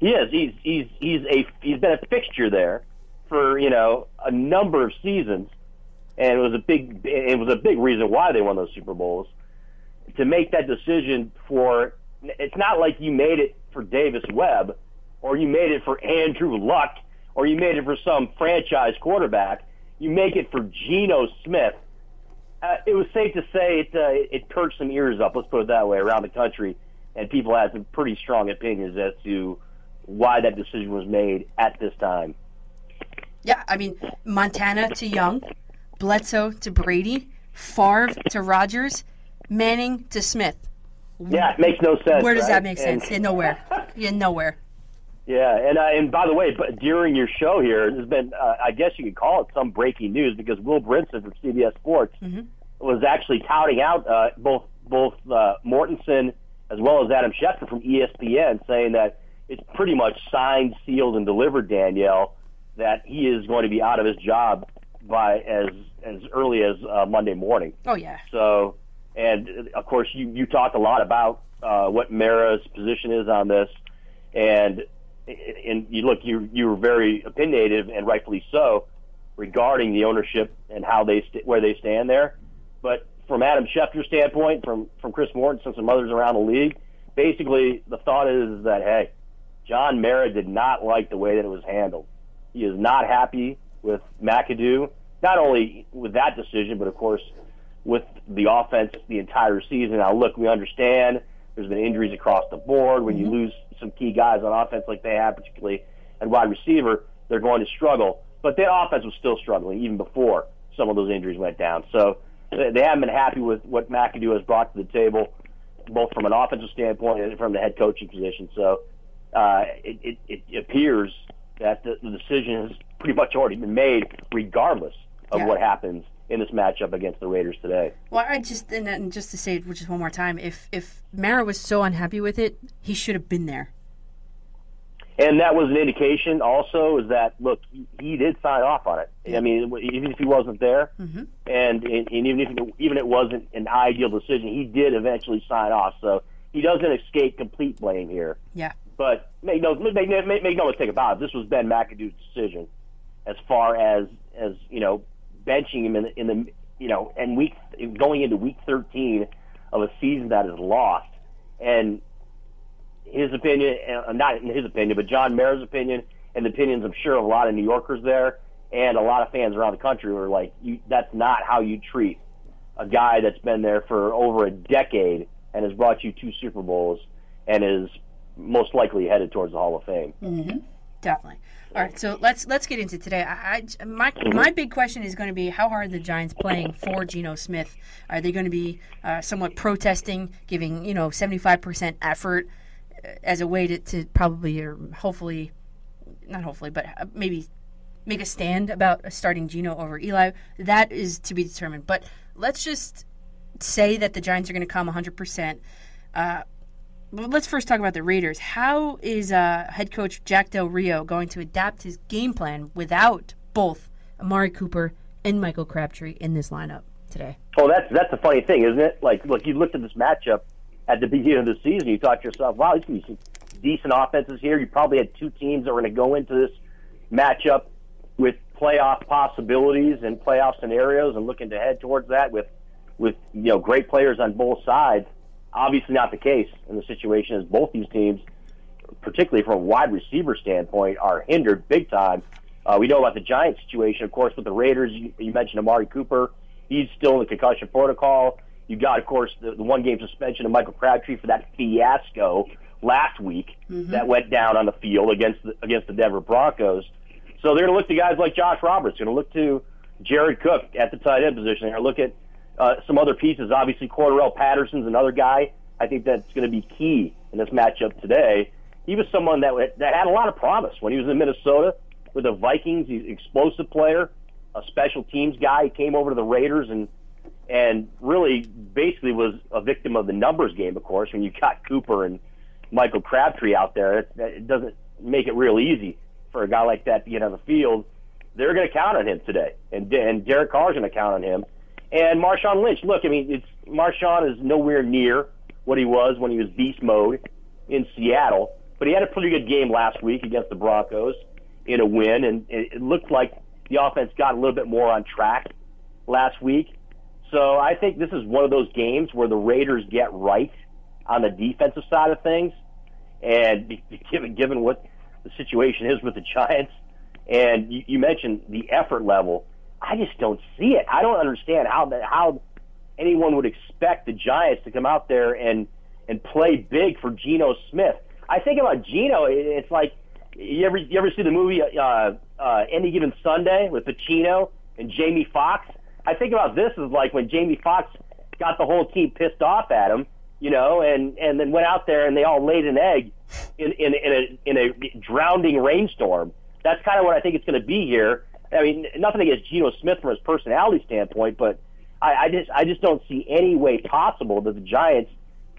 he is he's he's he's a he's been a fixture there for you know a number of seasons, and it was a big it was a big reason why they won those Super Bowls. To make that decision for it's not like you made it for Davis Webb or you made it for Andrew Luck or you made it for some franchise quarterback. You make it for Geno Smith. Uh, it was safe to say it, uh, it perked some ears up, let's put it that way, around the country, and people had some pretty strong opinions as to why that decision was made at this time. Yeah, I mean, Montana to Young, Bledsoe to Brady, Favre to Rodgers, Manning to Smith. Yeah, it makes no sense. Where does right? that make And- sense? In nowhere. In nowhere. Yeah, and uh, and by the way, but during your show here, there's been uh, I guess you could call it some breaking news because Will Brinson from CBS Sports Mhm. was actually touting out uh, both both uh, Mortensen as well as Adam Schefter from ESPN, saying that it's pretty much signed, sealed, and delivered. Danielle that he is going to be out of his job by as as early as uh, Monday morning. Oh yeah. So, and uh, of course, you you talked a lot about uh, what Mara's position is on this, and and you look, you you were very opinionated and rightfully so regarding the ownership and how they st- where they stand there. But from Adam Schefter's standpoint, from from Chris Mortensen some others around the league, basically the thought is that hey, John Mara did not like the way that it was handled. He is not happy with McAdoo, not only with that decision, but of course with the offense the entire season. Now, look, we understand there's been injuries across the board. When you lose some key guys on offense like they have, particularly at wide receiver, they're going to struggle. But their offense was still struggling even before some of those injuries went down. So they they haven't been happy with what McAdoo has brought to the table, both from an offensive standpoint and from the head coaching position. So uh, it, it, it appears that the, the decision has pretty much already been made, regardless of Yeah. what happens in this matchup against the Raiders today. Well, I just and, and just to say it just one more time, if if Mara was so unhappy with it, he should have been there. And that was an indication also is that look, he, he did sign off on it. I mean, even if he wasn't there, Mm-hmm. and, and, and even if it, even it wasn't an ideal decision, he did eventually sign off. So he doesn't escape complete blame here. Yeah. But make no make, make, make no mistake about it. This was Ben McAdoo's decision, as far as as you know, benching him in the, in the you know, and week going into week 13 of a season that is lost, and his opinion, uh, not in his opinion, but John Mara's opinion, and the opinions I'm sure of a lot of New Yorkers there, and a lot of fans around the country were like, you, "That's not how you treat a guy that's been there for over a decade and has brought you two Super Bowls and is most likely headed towards the Hall of Fame." Mm-hmm. Definitely. All right, so let's let's get into today. I, I my my big question is going to be how hard are the Giants playing for Geno Smith? Are they going to be uh, somewhat protesting, giving you know seventy five percent effort uh, as a way to, to probably or hopefully, not hopefully, but uh, maybe make a stand about starting Geno over Eli? That is to be determined. But let's just say that the Giants are going to come one hundred percent. Let's first talk about the Raiders. How is uh, head coach Jack Del Rio going to adapt his game plan without both Amari Cooper and Michael Crabtree in this lineup today? Oh, that's that's the funny thing, isn't it? Like, look, you looked at this matchup at the beginning of the season. You thought to yourself, "Wow, these some decent offenses here." You probably had two teams that were going to go into this matchup with playoff possibilities and playoff scenarios, and looking to head towards that with with you know great players on both sides. Obviously, not the case in the situation as both these teams, particularly from a wide receiver standpoint, are hindered big time. Uh, we know about the Giants situation, of course, with the Raiders. You, you mentioned Amari Cooper; he's still in the concussion protocol. You got, of course, the, the one game suspension of Michael Crabtree for that fiasco last week that went down on the field against the, against the Denver Broncos. So they're going to look to guys like Josh Roberts. Going to look to Jared Cook at the tight end position. They're going to look at uh, some other pieces. Obviously, Cordarrelle Patterson's another guy. I think that's going to be key in this matchup today. He was someone that that had a lot of promise when he was in Minnesota with the Vikings. He's an explosive player, a special teams guy. He came over to the Raiders and and really basically was a victim of the numbers game. Of course, when you got Cooper and Michael Crabtree out there, it, it doesn't make it real easy for a guy like that to get on the field. They're going to count on him today, and and Derek Carr's going to count on him. And Marshawn Lynch, look, I mean, it's Marshawn is nowhere near what he was when he was beast mode in Seattle, but he had a pretty good game last week against the Broncos in a win, and it, looked like the offense got a little bit more on track last week. So I think this is one of those games where the Raiders get right on the defensive side of things, and given given what the situation is with the Giants, and you, you mentioned the effort level, I just don't see it. I don't understand how how anyone would expect the Giants to come out there and and play big for Geno Smith. I think about Geno, it's like you ever you ever see the movie uh, uh, Any Given Sunday with Pacino and Jamie Foxx? I think about this as like when Jamie Foxx got the whole team pissed off at him, you know, and and then went out there and they all laid an egg in in, in a in a drowning rainstorm. That's kind of what I think it's going to be here. I mean, nothing against Geno Smith from his personality standpoint, but I, I just I just don't see any way possible that the Giants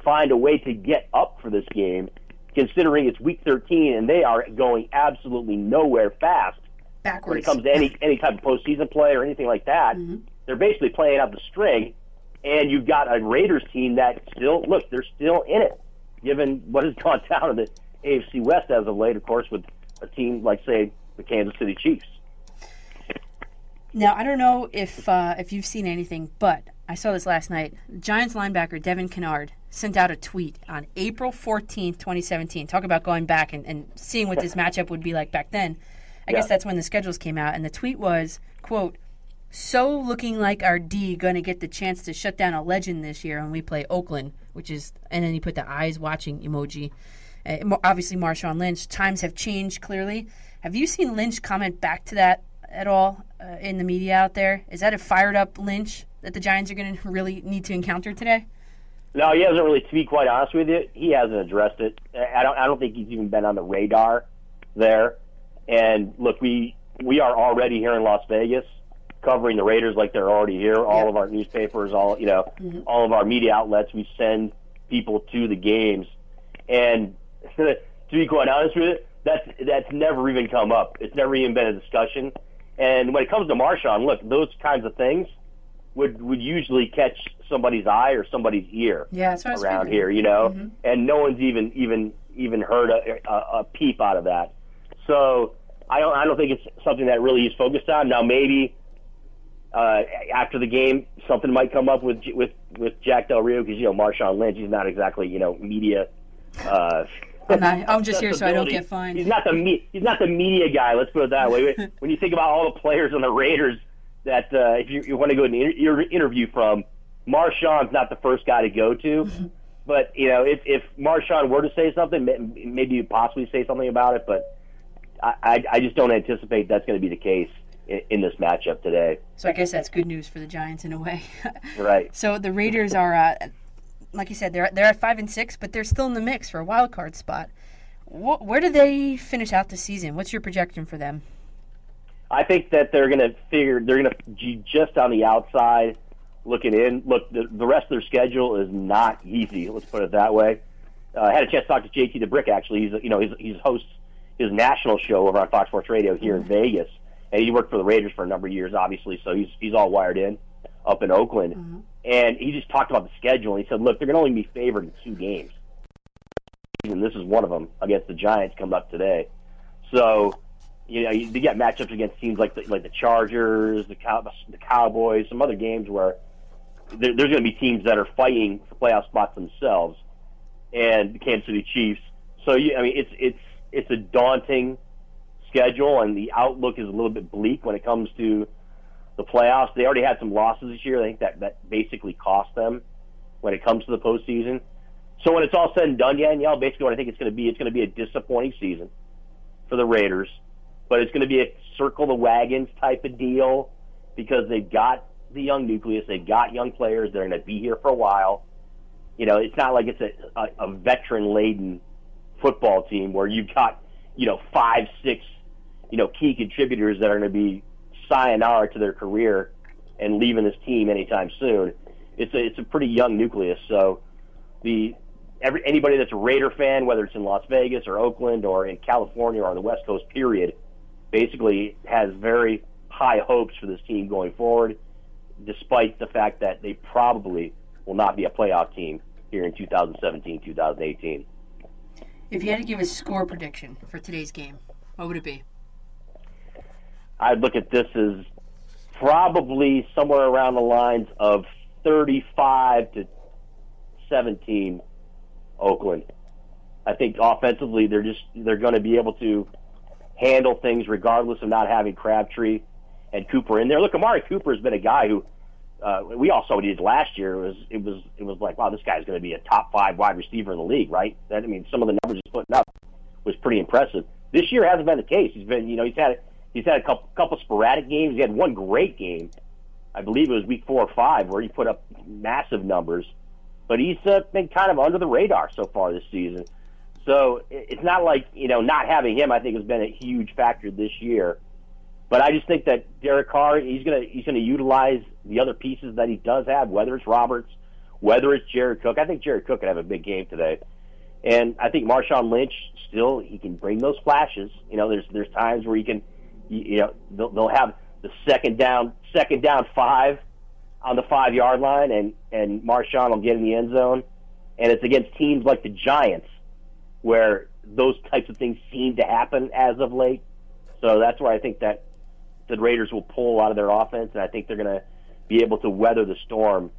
find a way to get up for this game, considering it's Week 13 and they are going absolutely nowhere fast Backwards. when it comes to any any type of postseason play or anything like that. Mm-hmm. They're basically playing out the string, and you've got a Raiders team that still look they're still in it, given what has gone down in the AFC West as of late. Of course, with a team like say the Kansas City Chiefs. Now I don't know if uh, if you've seen anything, but I saw this last night. Giants linebacker Devin Kennard sent out a tweet on April fourteenth, twenty seventeen. Talk about going back and, and seeing what this matchup would be like back then. I guess that's when the schedules came out, and the tweet was quote. So looking like our D going to get the chance to shut down a legend this year when we play Oakland, which is, and then he put the eyes watching emoji. Uh, obviously, Marshawn Lynch. Times have changed clearly. Have you seen Lynch comment back to that at all uh, in the media out there? Is that a fired up Lynch that the Giants are going to really need to encounter today? No, he hasn't really. To be quite honest with you, he hasn't addressed it. I don't. I don't think he's even been on the radar there. And look, we we are already here in Las Vegas covering the Raiders like they're already here. All of our newspapers, all you know, all of our media outlets. We send people to the games, and to be quite honest with you, that's that's never even come up. It's never even been a discussion. And when it comes to Marshawn, look, those kinds of things would would usually catch somebody's eye or somebody's ear Yeah, that's what I was around here, you know, and no one's even even even heard a, a, a peep out of that. So I don't I don't think it's something that really he's focused on. Now maybe uh, after the game something might come up with with with Jack Del Rio because you know Marshawn Lynch he's not exactly you know media. Uh, I'm, I'm just here so I don't get fined. He's not the me- he's not the media guy. Let's put it that way. when you think about all the players on the Raiders that uh, if you, you want to go and inter- inter- interview from, Marshawn's not the first guy to go to. but you know, if if Marshawn were to say something, maybe you'd possibly say something about it. But I I, I just don't anticipate that's going to be the case in, in this matchup today. So I guess that's good news for the Giants in a way. Right. so the Raiders are, uh, like you said, they're they're at five and six, but they're still in the mix for a wild card spot. Wh- where do they finish out the season? What's your projection for them? I think that they're going to figure they're going to be just on the outside looking in. Look, the, the rest of their schedule is not easy. Let's put it that way. Uh, I had a chance to talk to JT the Brick. Actually, he's you know he's he's hosts his national show over on Fox Sports Radio here in Vegas, and he worked for the Raiders for a number of years, obviously. So he's he's all wired in up in Oakland, and he just talked about the schedule. And he said, look, they're going to only be favored in two games, and this is one of them against the Giants coming up today. So you know, you you get matchups against teams like the, like the Chargers, the Cow, the Cowboys, some other games where there, there's going to be teams that are fighting for playoff spots themselves, and the Kansas City Chiefs. So you, I mean, it's it's it's a daunting schedule, and the outlook is a little bit bleak when it comes to the playoffs. They already had some losses this year. I think that that basically cost them when it comes to the postseason. So when it's all said and done, Danielle, basically what I think it's going to be, it's going to be a disappointing season for the Raiders but it's going to be a circle the wagons type of deal because they've got the young nucleus, they've got young players, they're going to be here for a while. You know, it's not like it's a, a, a veteran laden football team where you've got, you know, five, six, you know, key contributors that are going to be sayonara to their career and leaving this team anytime soon. It's a it's a pretty young nucleus, so the every anybody that's a Raider fan, whether it's in Las Vegas or Oakland or in California or on the West Coast, period, basically has very high hopes for this team going forward, despite the fact that they probably will not be a playoff team here in 2017, 2018. If you had to give a score prediction for today's game, what would it be? I'd look at this as probably somewhere around the lines of 35 to 17 Oakland. I think offensively they're just they're going to be able to handle things regardless of not having Crabtree and Cooper in there. Look, Amari Cooper has been a guy who uh, we all saw what he did last year. It was it was it was like wow, this guy's going to be a top five wide receiver in the league, right? That I mean, some of the numbers he's putting up was pretty impressive. This year hasn't been the case. He's been you know he's had he's had a couple couple sporadic games. He had one great game, I believe it was week four or five, where he put up massive numbers. But he's uh, been kind of under the radar so far this season. So it's not like you know not having him. I think has been a huge factor this year. But I just think that Derek Carr, he's gonna he's gonna utilize the other pieces that he does have, whether it's Roberts, whether it's Jared Cook. I think Jared Cook could have a big game today, and I think Marshawn Lynch still he can bring those flashes. You know, there's there's times where he can you, know they'll, they'll have the second down second down five on the five yard line, and and Marshawn will get in the end zone, and it's against teams like the Giants where those types of things seem to happen as of late. So that's where I think that the Raiders will pull lot of their offense, and I think they're going to be able to weather the storm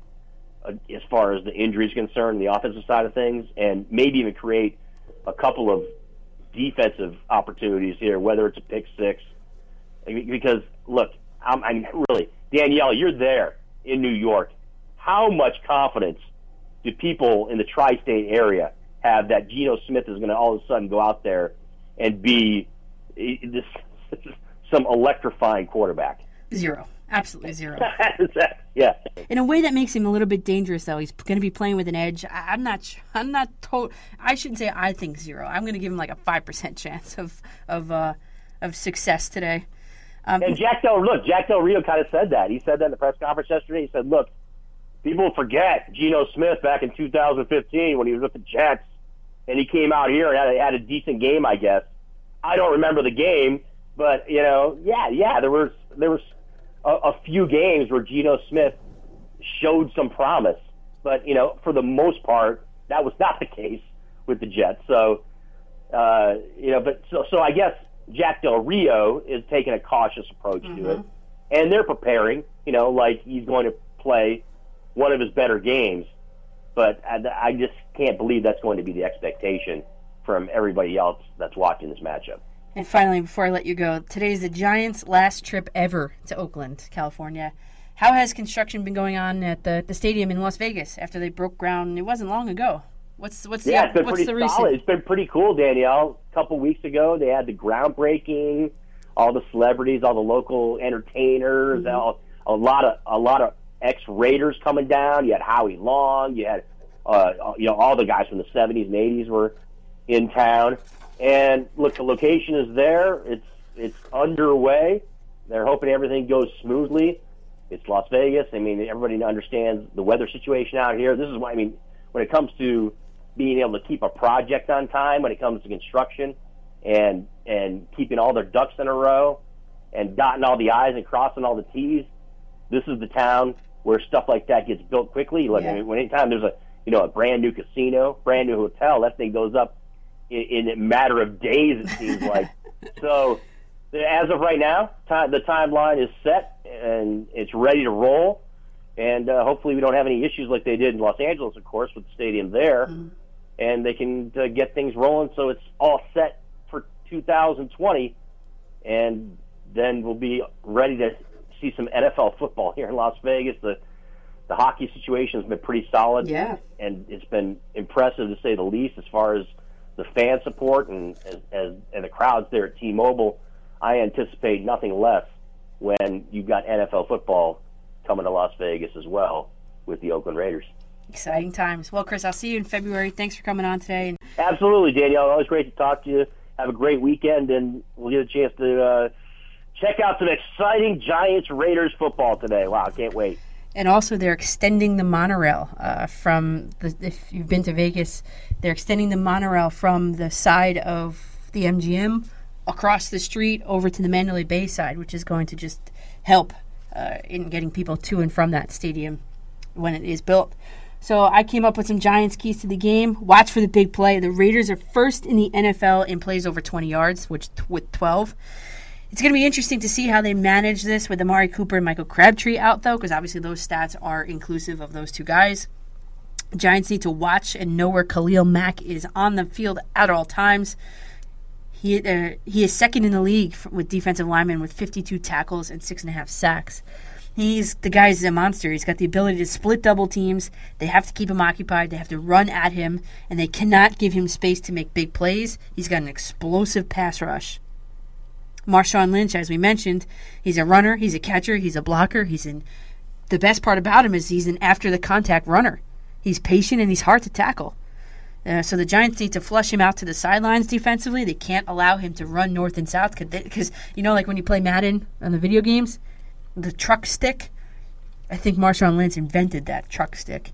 uh, as far as the injuries concerned, the offensive side of things, and maybe even create a couple of defensive opportunities here, whether it's a pick six. I mean, Because look, I'm, I'm really Danielle, you're there in New York. How much confidence do people in the tri-state area have that Geno Smith is going to all of a sudden go out there and be eh, this some electrifying quarterback? Zero. Absolutely zero. yeah. In a way that makes him a little bit dangerous, though. He's going to be playing with an edge. I, I'm not. I'm not. I shouldn't say I think zero. I'm going to give him like a five percent chance of of uh, of success today. Um, And Jack Del look, Jack Del Rio kind of said that. He said that in the press conference yesterday. He said, "Look, people forget Geno Smith back in 2015 when he was with the Jets, and he came out here and had a, had a decent game, I guess. I don't remember the game, but you know, yeah, yeah, there was there was a, a few games where Geno Smith showed some promise, but you know, for the most part, that was not the case with the Jets. So, uh, you know, but so so I guess Jack Del Rio is taking a cautious approach to it, mm-hmm. and they're preparing. You know, like he's going to play one of his better games, but I, I just can't believe that's going to be the expectation from everybody else that's watching this matchup. And finally, before I let you go, today is the Giants' last trip ever to Oakland, California. How has construction been going on at the, the stadium in Las Vegas after they broke ground? It wasn't long ago. What's what's yeah, the it's been what's pretty the solid. recent? It's been pretty cool, Danielle. A couple weeks ago, they had the groundbreaking, all the celebrities, all the local entertainers, Mm-hmm. all, a lot of a lot of ex Raiders coming down. You had Howie Long, you had uh, you know all the guys from the '70s and '80s were in town. And look, the location is there. It's it's underway. They're hoping everything goes smoothly. It's Las Vegas. I mean, everybody understands the weather situation out here. This is why I mean, when it comes to being able to keep a project on time, when it comes to construction, and and keeping all their ducks in a row, and dotting all the i's and crossing all the t's, this is the town where stuff like that gets built quickly. Like I mean, when anytime there's a you know a brand new casino, brand new hotel, that thing goes up in, in a matter of days. It seems like so. As of right now, time, the timeline is set and it's ready to roll. And uh, hopefully, we don't have any issues like they did in Los Angeles, of course, with the stadium there. And they can uh, get things rolling so it's all set for 2020. And then we'll be ready to see some NFL football here in Las Vegas. The the hockey situation has been pretty solid. Yeah. And it's been impressive to say the least as far as the fan support and as, as and the crowds there at T-Mobile. I anticipate nothing less when you've got NFL football coming to Las Vegas as well with the Oakland Raiders. Exciting times. Well, Chris, I'll see you in February. Thanks for coming on today. Absolutely, Danielle. Always great to talk to you. Have a great weekend, and we'll get a chance to uh, check out some exciting Giants Raiders football today. Wow, can't wait. and also they're extending the monorail uh, from the. If you've been to Vegas, they're extending the monorail from the side of the MGM across the street over to the Mandalay Bay side, which is going to just help uh, in getting people to and from that stadium when it is built. So I came up with some Giants keys to the game. Watch for the big play. The Raiders are first in the NFL in plays over 20 yards, which with 12. It's going to be interesting to see how they manage this with Amari Cooper and Michael Crabtree out, though, because obviously those stats are inclusive of those two guys. Giants need to watch and know where Khalil Mack is on the field at all times. He uh, he is second in the league with defensive linemen with 52 tackles and six and a half sacks. He's the guy's a monster. He's got the ability to split double teams. They have to keep him occupied. They have to run at him, and they cannot give him space to make big plays. He's got an explosive pass rush. Marshawn Lynch, as we mentioned, he's a runner, he's a catcher, he's a blocker. He's in. The best part about him is he's an after the contact runner. He's patient and he's hard to tackle. Uh, so the Giants need to flush him out to the sidelines defensively. They can't allow him to run north and south because you know, like when you play Madden on the video games, the truck stick. I think Marshawn Lynch invented that truck stick.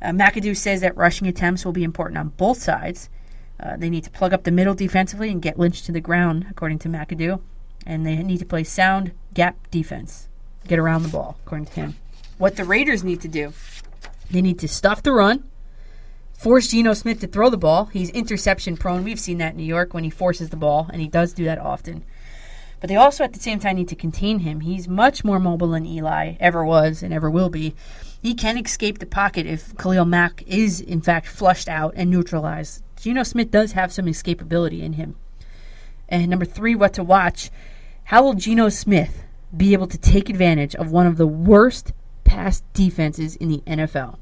Uh, McAdoo says that rushing attempts will be important on both sides. Uh, they need to plug up the middle defensively and get Lynch to the ground, according to McAdoo. and they need to play sound gap defense, get around the ball, according to him. What the Raiders need to do, they need to stuff the run, force Geno Smith to throw the ball. He's interception prone. We've seen that in New York when he forces the ball, and he does do that often. But they also, at the same time, need to contain him. He's much more mobile than Eli ever was and ever will be. He can escape the pocket if Khalil Mack is, in fact, flushed out and neutralized. Geno Smith does have some escapability in him. And number three, what to watch. How will Geno Smith be able to take advantage of one of the worst pass defenses in the NFL?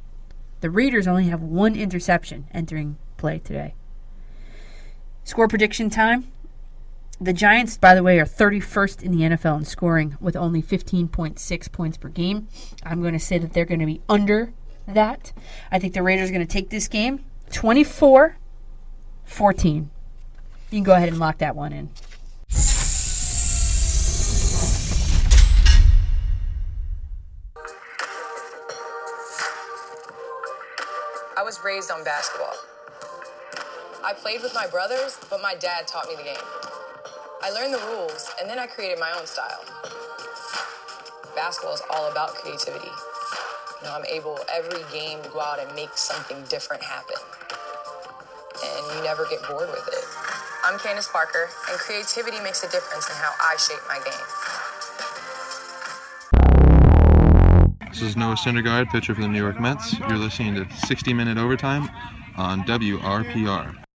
The Raiders only have one interception entering play today. Score prediction time. The Giants, by the way, are 31st in the NFL in scoring with only 15.6 points per game. I'm going to say that they're going to be under that. I think the Raiders are going to take this game 24 14. You can go ahead and lock that one in. I was raised on basketball. I played with my brothers, but my dad taught me the game. I learned the rules, and then I created my own style. Basketball is all about creativity. You know, I'm able every game to go out and make something different happen. And you never get bored with it. I'm Candace Parker, and creativity makes a difference in how I shape my game. This is Noah Syndergaard, pitcher for the New York Mets. You're listening to 60 Minute Overtime on WRPR.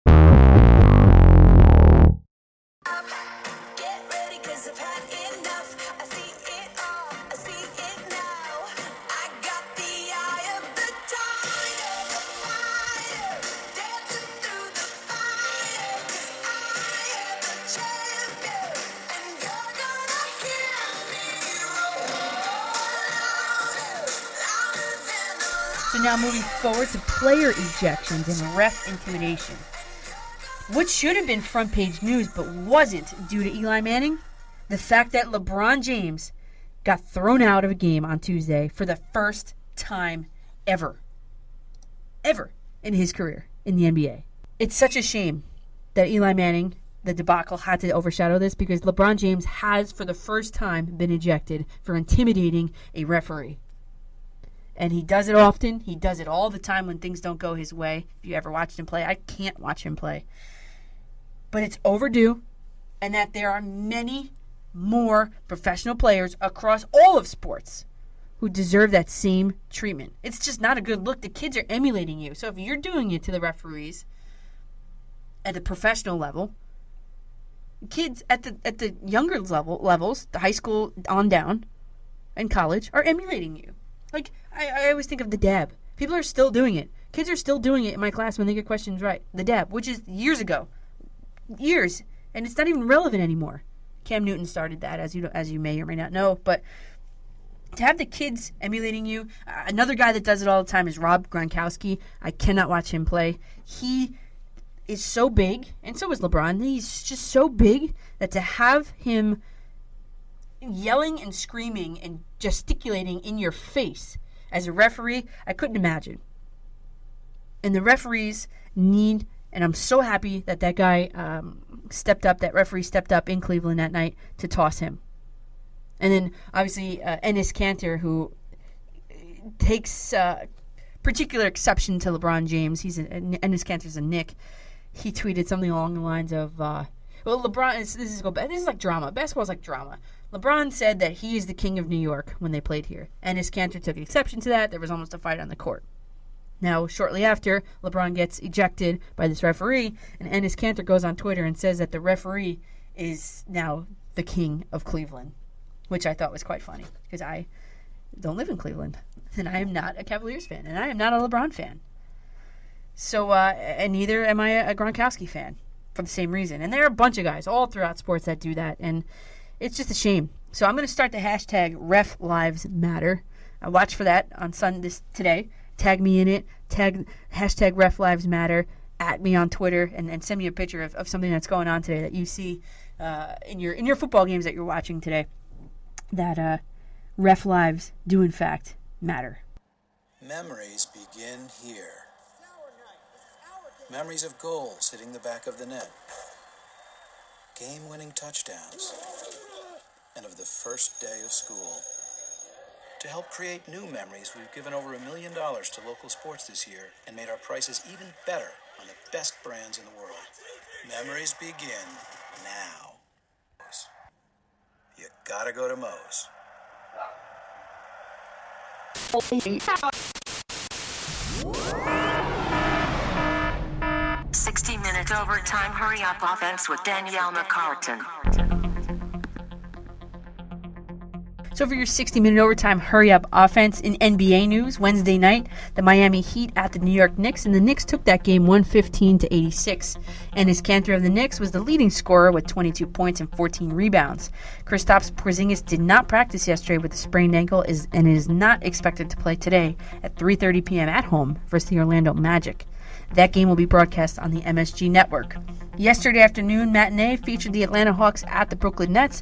Player ejections and ref intimidation. What should have been front page news but wasn't due to Eli Manning? The fact that LeBron James got thrown out of a game on Tuesday for the first time ever. Ever in his career in the NBA. It's such a shame that Eli Manning, the debacle, had to overshadow this because LeBron James has, for the first time, been ejected for intimidating a referee and he does it often. He does it all the time when things don't go his way. If you ever watched him play, I can't watch him play. But it's overdue, and that there are many more professional players across all of sports who deserve that same treatment. It's just not a good look. The kids are emulating you. So if you're doing it to the referees at the professional level, kids at the at the younger level levels, the high school on down, and college are emulating you. Like I, I always think of the dab. People are still doing it. Kids are still doing it in my class when they get questions right. The dab, which is years ago, years, and it's not even relevant anymore. Cam Newton started that, as you as you may or may not know, but to have the kids emulating you. Uh, another guy that does it all the time is Rob Gronkowski. I cannot watch him play. He is so big, and so is LeBron. He's just so big that to have him yelling and screaming and gesticulating in your face as a referee, I couldn't imagine. And the referees need, and I'm so happy that that guy um, stepped up, that referee stepped up in Cleveland that night to toss him. And then obviously uh, Enes Kanter, who takes uh, particular exception to LeBron James. He's a, Enes Kanter's a Knick. He tweeted something along the lines of, uh, "Well, LeBron, this is go this is like drama. Basketball's like drama. LeBron said that he is the king of New York when they played here, and Enes Kanter took exception to that. There was almost a fight on the court. Now, shortly after, LeBron gets ejected by this referee, and Enes Kanter goes on Twitter and says that the referee is now the king of Cleveland, which I thought was quite funny because I don't live in Cleveland, and I am not a Cavaliers fan, and I am not a LeBron fan. So, uh, and neither am I a Gronkowski fan for the same reason. And there are a bunch of guys all throughout sports that do that, and it's just a shame. So I'm going to start the hashtag Ref Lives Matter. I watch for that on Sun this today. Tag me in it. Tag hashtag Ref Lives Matter. At me on Twitter and, and send me a picture of, of something that's going on today that you see uh, in your in your football games that you're watching today. That uh, ref lives do in fact matter. Memories begin here. Memories of goals hitting the back of the net. Game winning touchdowns. and of the first day of school. To help create new memories, we've given over a million dollars to local sports this year and made our prices even better on the best brands in the world. Memories begin now. You gotta go to Moe's. 60 minute overtime hurry up offense with Danielle McCartan. So for your 60 minute overtime hurry up offense in NBA news, Wednesday night, the Miami Heat at the New York Knicks, and the Knicks took that game 115 to 86. And Enes Kanter of the Knicks was the leading scorer with 22 points and 14 rebounds. Kristaps Porzingis did not practice yesterday with a sprained ankle is, and is not expected to play today at 3:30 p.m. at home versus the Orlando Magic. That game will be broadcast on the MSG network. Yesterday afternoon matinee featured the Atlanta Hawks at the Brooklyn Nets.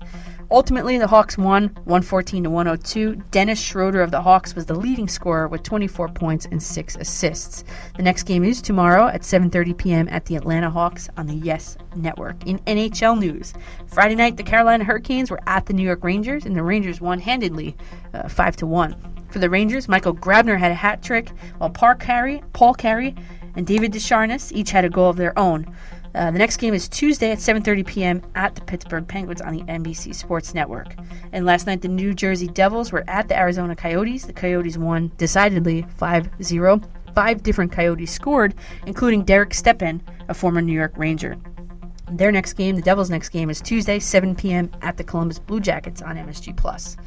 Ultimately, the Hawks won 114 to 102. Dennis Schroeder of the Hawks was the leading scorer with 24 points and 6 assists. The next game is tomorrow at 7:30 p.m. at the Atlanta Hawks on the Yes Network. In NHL news, Friday night the Carolina Hurricanes were at the New York Rangers and the Rangers won handedly, uh, 5 to 1. For the Rangers, Michael Grabner had a hat trick, while Paul Carey, Paul Carey and David Desharnais each had a goal of their own. Uh, the next game is Tuesday at 7:30 p.m. at the Pittsburgh Penguins on the NBC Sports Network. And last night, the New Jersey Devils were at the Arizona Coyotes. The Coyotes won decidedly 5-0. Five different Coyotes scored, including Derek Stepan, a former New York Ranger. Their next game, the Devils' next game, is Tuesday, 7 p.m. at the Columbus Blue Jackets on MSG Plus.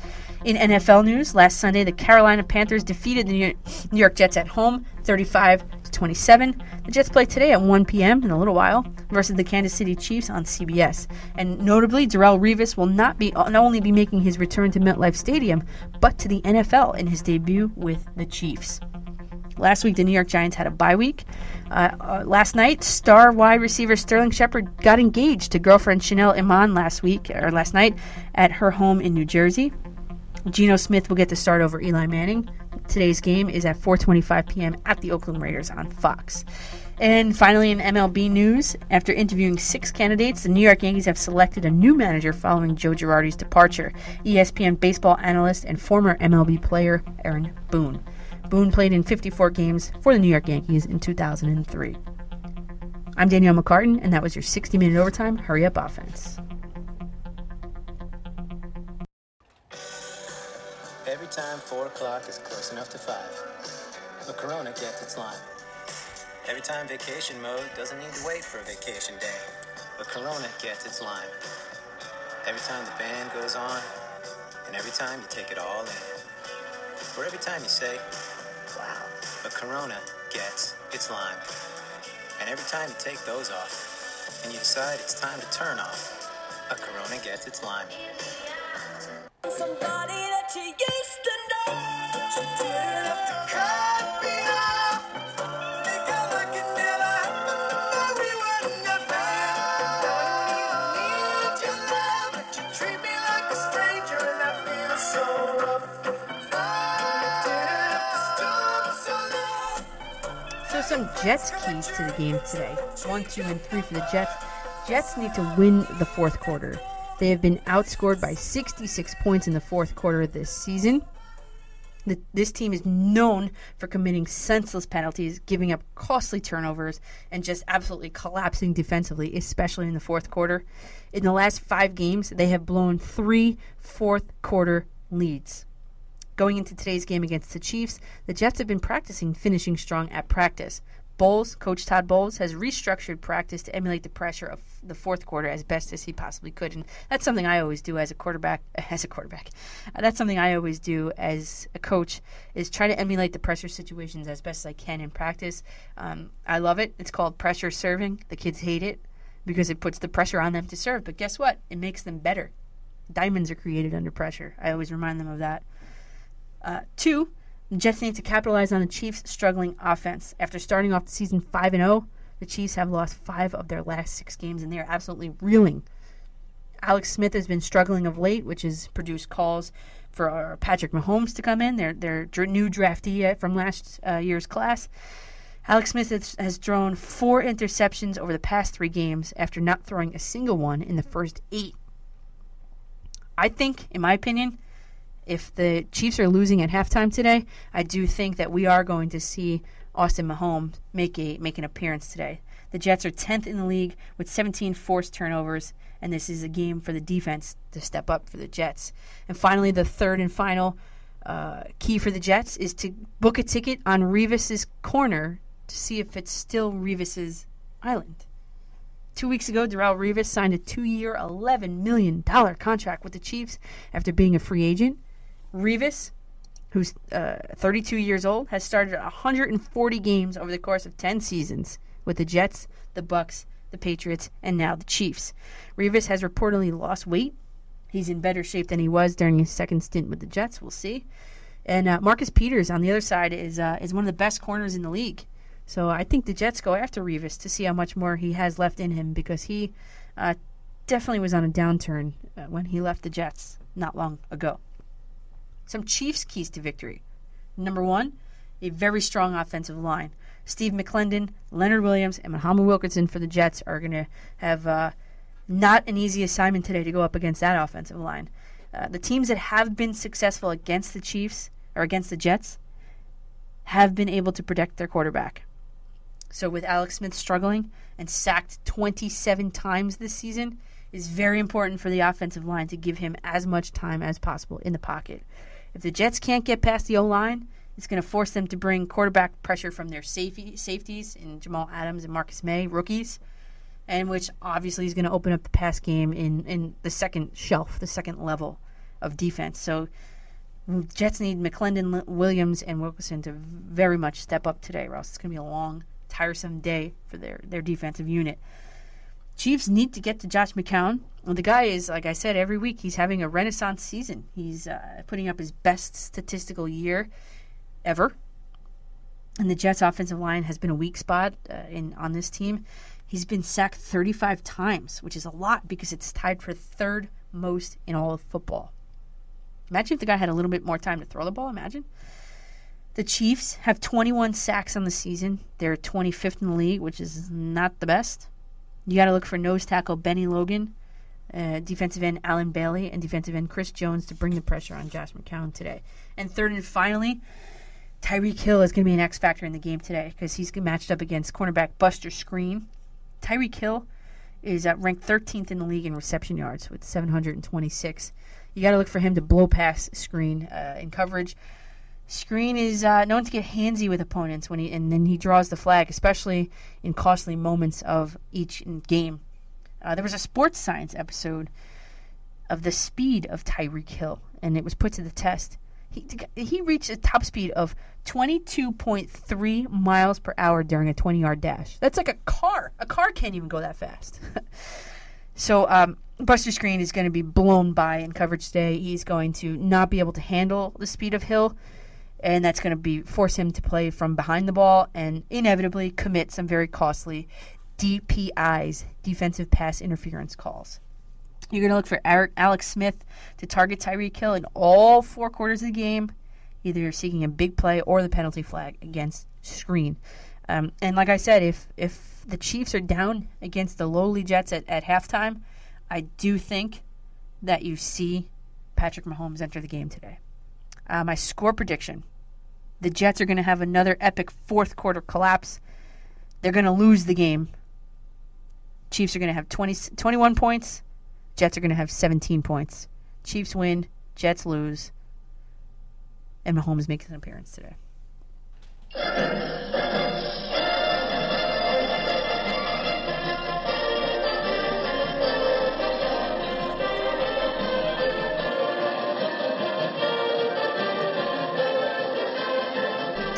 In NFL news, last Sunday, the Carolina Panthers defeated the New York Jets at home, 35 to 27. The Jets play today at 1 p.m. in a little while versus the Kansas City Chiefs on CBS. And notably, Darrelle Revis will not be not only be making his return to MetLife Stadium, but to the NFL in his debut with the Chiefs. Last week, the New York Giants had a bye week. Uh, uh, last night, star wide receiver Sterling Shepard got engaged to girlfriend Chanel Iman last week or last night at her home in New Jersey. Geno Smith will get the start over Eli Manning. Today's game is at 4:25 p.m. at the Oakland Raiders on Fox. And finally, in MLB news, after interviewing six candidates, the New York Yankees have selected a new manager following Joe Girardi's departure. ESPN baseball analyst and former MLB player Aaron Boone. Boone played in 54 games for the New York Yankees in 2003. I'm Danielle McCartan, and that was your 60 minute overtime hurry up offense. Every time 4 o'clock is close enough to 5, the Corona gets its line. Every time vacation mode doesn't need to wait for a vacation day, the Corona gets its line. Every time the band goes on, and every time you take it all in. Or every time you say, wow, the Corona gets its lime. And every time you take those off, and you decide it's time to turn off, a Corona gets its lime. Some Jets keys to the game today. One, two, and three for the Jets. Jets need to win the fourth quarter. They have been outscored by 66 points in the fourth quarter of this season. The, this team is known for committing senseless penalties, giving up costly turnovers, and just absolutely collapsing defensively, especially in the fourth quarter. In the last five games, they have blown three fourth quarter leads. Going into today's game against the Chiefs, the Jets have been practicing finishing strong at practice. Bowles, Coach Todd Bowles, has restructured practice to emulate the pressure of the fourth quarter as best as he possibly could, and that's something I always do as a quarterback. As a quarterback, uh, that's something I always do as a coach is try to emulate the pressure situations as best as I can in practice. Um, I love it. It's called pressure serving. The kids hate it because it puts the pressure on them to serve, but guess what? It makes them better. Diamonds are created under pressure. I always remind them of that. Uh, two, the Jets need to capitalize on the Chiefs' struggling offense. After starting off the season 5 and 0, the Chiefs have lost five of their last six games, and they are absolutely reeling. Alex Smith has been struggling of late, which has produced calls for uh, Patrick Mahomes to come in, their, their new draftee uh, from last uh, year's class. Alex Smith has, has thrown four interceptions over the past three games after not throwing a single one in the first eight. I think, in my opinion, if the Chiefs are losing at halftime today, I do think that we are going to see Austin Mahomes make a make an appearance today. The Jets are 10th in the league with 17 forced turnovers, and this is a game for the defense to step up for the Jets. And finally, the third and final uh, key for the Jets is to book a ticket on Revis's corner to see if it's still Revis's island. Two weeks ago, Darrelle Revis signed a two-year, $11 million contract with the Chiefs after being a free agent. Revis, who's uh, 32 years old, has started 140 games over the course of 10 seasons with the Jets, the Bucks, the Patriots, and now the Chiefs. Revis has reportedly lost weight. He's in better shape than he was during his second stint with the Jets. We'll see. And uh, Marcus Peters on the other side is uh, is one of the best corners in the league. So I think the Jets go after Revis to see how much more he has left in him because he uh, definitely was on a downturn uh, when he left the Jets not long ago. Some Chiefs keys to victory. Number one, a very strong offensive line. Steve McLendon, Leonard Williams, and Muhammad Wilkerson for the Jets are going to have uh, not an easy assignment today to go up against that offensive line. Uh, the teams that have been successful against the Chiefs or against the Jets have been able to protect their quarterback. So with Alex Smith struggling and sacked 27 times this season, it's very important for the offensive line to give him as much time as possible in the pocket. If the Jets can't get past the O line, it's going to force them to bring quarterback pressure from their safety, safeties in Jamal Adams and Marcus Maye, rookies, and which obviously is going to open up the pass game in, in the second shelf, the second level of defense. So Jets need McLendon, Williams, and Wilkerson to very much step up today, or else it's going to be a long, tiresome day for their, their defensive unit. Chiefs need to get to Josh McCown. The guy is, like I said, every week he's having a renaissance season. He's uh, putting up his best statistical year ever. And the Jets' offensive line has been a weak spot uh, in on this team. He's been sacked 35 times, which is a lot because it's tied for third most in all of football. Imagine if the guy had a little bit more time to throw the ball. Imagine. The Chiefs have 21 sacks on the season. They're 25th in the league, which is not the best. You got to look for nose tackle Bennie Logan, uh, defensive end Allen Bailey, and defensive end Chris Jones to bring the pressure on Josh McCown today. And third and finally, Tyreek Hill is going to be an X factor in the game today because he's matched up against cornerback Buster Skrine. Tyreek Hill is uh, ranked 13th in the league in reception yards with 726. You got to look for him to blow past Skrine uh, in coverage. Skrine is uh, known to get handsy with opponents when he and then he draws the flag, especially in costly moments of each game. Uh, there was a sports science episode of the speed of Tyreek Hill, and it was put to the test. He he reached a top speed of 22.3 miles per hour during a 20-yard dash. That's like a car. A car can't even go that fast. so um, Buster Skrine is going to be blown by in coverage today. He's going to not be able to handle the speed of Hill and that's going to be force him to play from behind the ball and inevitably commit some very costly DPIs, defensive pass interference calls. You're going to look for Eric, Alex Smith to target Tyreek Hill in all four quarters of the game, either you're seeking a big play or the penalty flag against Skrine. Um, and like I said, if if the Chiefs are down against the lowly Jets at, at halftime, I do think that you see Patrick Mahomes enter the game today. Uh, my score prediction the Jets are going to have another epic fourth quarter collapse. They're going to lose the game. Chiefs are going to have 20, 21 points. Jets are going to have 17 points. Chiefs win. Jets lose. And Mahomes makes an appearance today.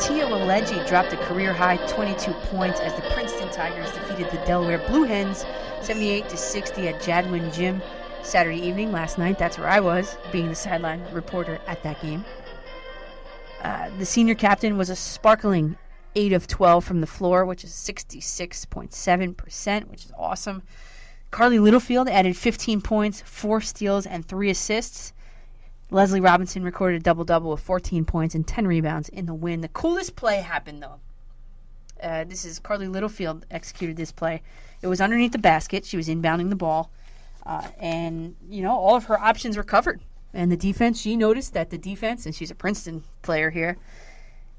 Tia Weledji dropped a career high 22 points as the Princeton Tigers defeated the Delaware Blue Hens 78 to 60 at Jadwin Gym Saturday evening last night. That's where I was, being the sideline reporter at that game. Uh, the senior captain was a sparkling 8 of 12 from the floor, which is 66.7%, which is awesome. Carly Littlefield added 15 points, 4 steals, and 3 assists. Leslie Robinson recorded a double double with 14 points and 10 rebounds in the win. The coolest play happened, though. Uh, this is Carly Littlefield executed this play. It was underneath the basket. She was inbounding the ball. Uh, and, you know, all of her options were covered. And the defense, she noticed that the defense, and she's a Princeton player here,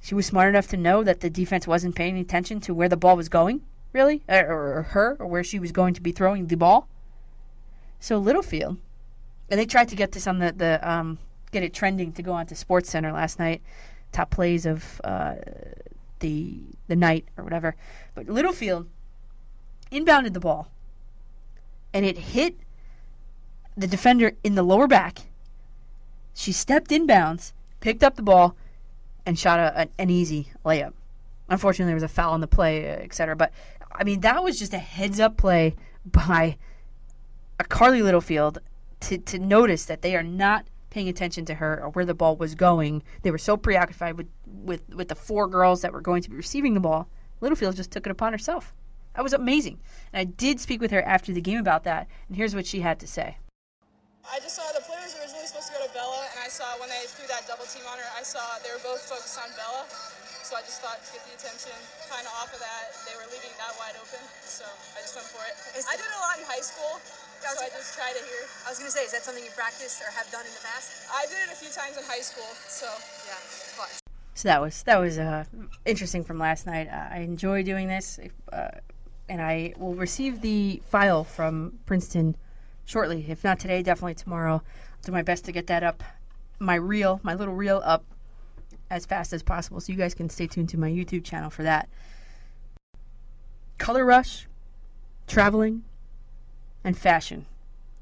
she was smart enough to know that the defense wasn't paying attention to where the ball was going, really, or, or her, or where she was going to be throwing the ball. So Littlefield, and they tried to get this on the, the um, get it trending to go on to Sports Center last night, top plays of uh, the the night or whatever. But Littlefield inbounded the ball, and it hit the defender in the lower back. She stepped inbounds, picked up the ball, and shot a, an, an easy layup. Unfortunately, there was a foul on the play, uh, etc. But I mean, that was just a heads up play by a Carly Littlefield to, to notice that they are not paying attention to her or where the ball was going. They were so preoccupied with, with, with the four girls that were going to be receiving the ball. Littlefield just took it upon herself. That was amazing. And I did speak with her after the game about that, and here's what she had to say. I just saw the play was originally supposed to go to Bella, and I saw when they threw that double team on her, I saw they were both focused on Bella. So I just thought to get the attention kind of off of that, they were leaving that wide open. So I just went for it. I did it a lot in high school, so I just tried it here. I was going to say, is that something you practiced or have done in the past? I did it a few times in high school, so yeah, fun. So that was that was uh, interesting from last night. Uh, I enjoy doing this, uh, and I will receive the file from Princeton shortly. If not today, definitely tomorrow. I'll do my best to get that up, my reel, my little reel up as fast as possible, so you guys can stay tuned to my YouTube channel for that. Color rush, traveling, and fashion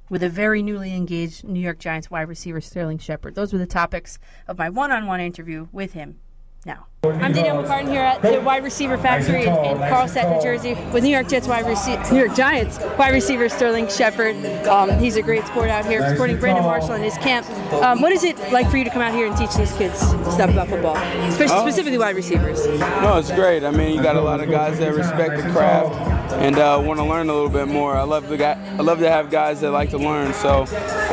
with a very newly engaged New York Giants wide receiver Sterling Shepard. Those were the topics of my one-on-one interview with him. Now, I'm Danielle McCartan here at the wide receiver factory in, in Carlstadt, New Jersey, with New York Jets wide receiver, New York Giants wide receiver Sterling Shepard. Um, he's a great sport out here, supporting Brandon Marshall in his camp. Um, what is it like for you to come out here and teach these kids stuff about football, especially Oh. specifically wide receivers? No, it's great. I mean, you got a lot of guys that respect the craft and uh, want to learn a little bit more. I love the guy. I love to have guys that like to learn. So,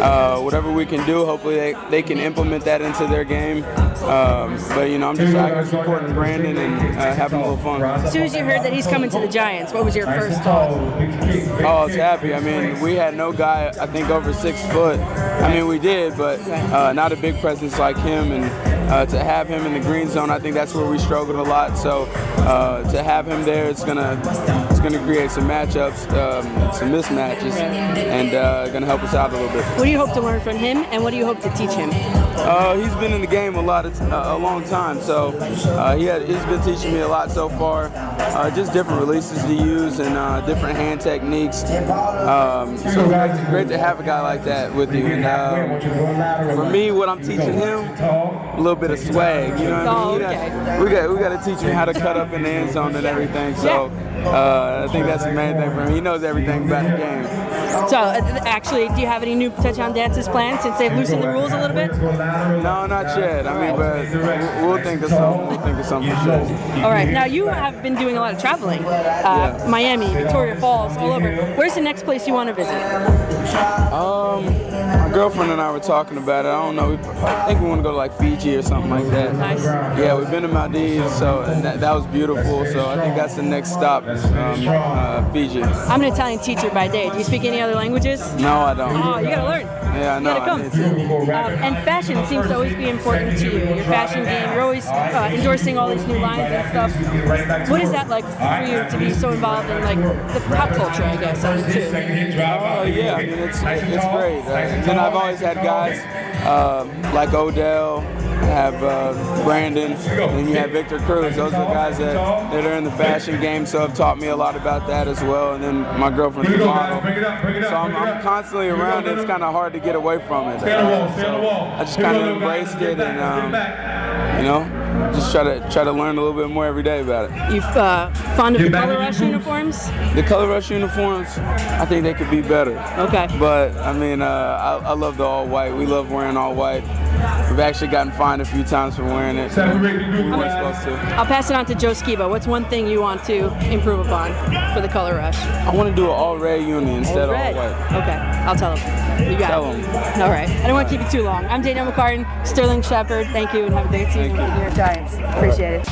uh, whatever we can do, hopefully they, they can implement that into their game. Um, but you know, I'm just here supporting Brandon and uh, having a little fun. As soon as you heard that he's coming to the Giants, what was your first thought? Oh, it's happy. I mean, we had no guy, I think, over six foot. I mean, we did, but uh, not a big presence like him. And uh, to have him in the green zone, I think that's where we struggled a lot. So uh, to have him there, it's gonna it's gonna create some matchups, um, some mismatches, and uh, gonna help us out a little bit. What do you hope to learn from him, and what do you hope to teach him? Uh, he's been in the game a lot of t- uh, a long time, so uh, he had, he's been teaching me a lot so far. Uh, just different releases to use and uh, different hand techniques. Um, so great to, great to have a guy like that with you. And uh, for me, what I'm teaching him, a little bit of swag. You know what I mean? Got- we got we got to teach him how to cut up in the end zone and everything. So uh, I think that's the main thing for him. He knows everything about the game. So, uh, actually, do you have any new touchdown dances planned since they've loosened the rules a little bit? No, not yet. I mean, but we'll, think of something. We'll think of something for sure. All right. Now you have been doing a lot of traveling. Uh, Miami, Victoria Falls, all over. Where's the next place you want to visit? Um, girlfriend and I were talking about it. I don't know. We, I think we want to go to like Fiji or something like that. Nice. Yeah, we've been to Maldives, so and that, that was beautiful. So I think that's the next stop, is, um, uh, Fiji. I'm an Italian teacher by day. Do you speak any other languages? No, I don't. Oh, you gotta learn. Yeah, I know. You gotta come. need to. Um, and fashion seems to always be important to you. Your fashion game. You're always uh, endorsing all these new lines and stuff. What is that like for you to be so involved in like the pop culture? I guess of it too. Oh yeah, I mean it's it's great. Uh, and then I've always had guys uh, like Odell, have uh, Brandon, and you have Victor Cruz. Those are the guys that, that are in the fashion game, so have taught me a lot about that as well. And then my girlfriend's a model, so I'm, I'm constantly around it. It's kind of hard to get away from it. Uh, so I just kind of embraced it, and um, you know, just try to try to learn a little bit more every day about it. You uh, fond of the color rush uniforms? The color rush uniforms, I think they could be better. Okay. But I mean, uh, I, I love the all white. We love wearing all white. We've actually gotten fined a few times for wearing it. We weren't supposed to. I'll pass it on to Joe Skiba. What's one thing you want to improve upon for the color rush? I want to do an all red uni instead All red. of all white. Okay, I'll tell him. You got Tell it. him. All right. I don't want to keep you too long. I'm Danielle McCartan, Sterling Shepard. Thank you and have a great season with the New York Giants. Appreciate it.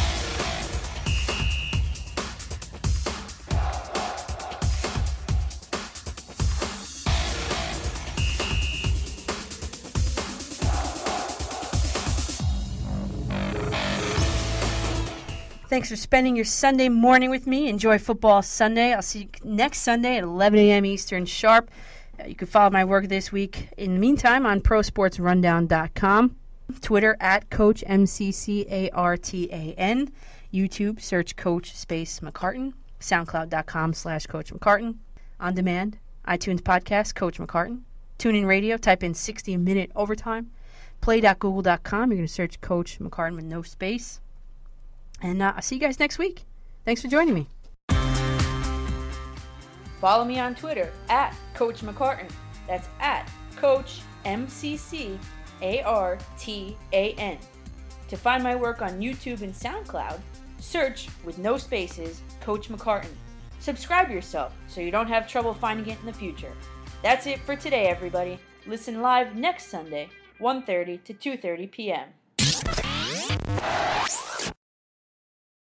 Thanks for spending your Sunday morning with me. Enjoy football Sunday. I'll see you next Sunday at 11 a.m. Eastern sharp. Uh, you can follow my work this week. In the meantime, on prosportsrundown.com, Twitter at Coach M-C-C-A-R-T-A-N, YouTube, search Coach Space McCartan, SoundCloud.com slash Coach McCartan, on demand, iTunes podcast, Coach McCartan, TuneIn Radio, type in 60 minute overtime, play.google.com. You're going to search Coach McCartan with no space. And uh, I'll see you guys next week. Thanks for joining me. Follow me on Twitter at Coach McCartan. That's at Coach M C C A R T A N. To find my work on YouTube and SoundCloud, search with no spaces Coach McCartan. Subscribe yourself so you don't have trouble finding it in the future. That's it for today, everybody. Listen live next Sunday, 1:30 to 2:30 p.m.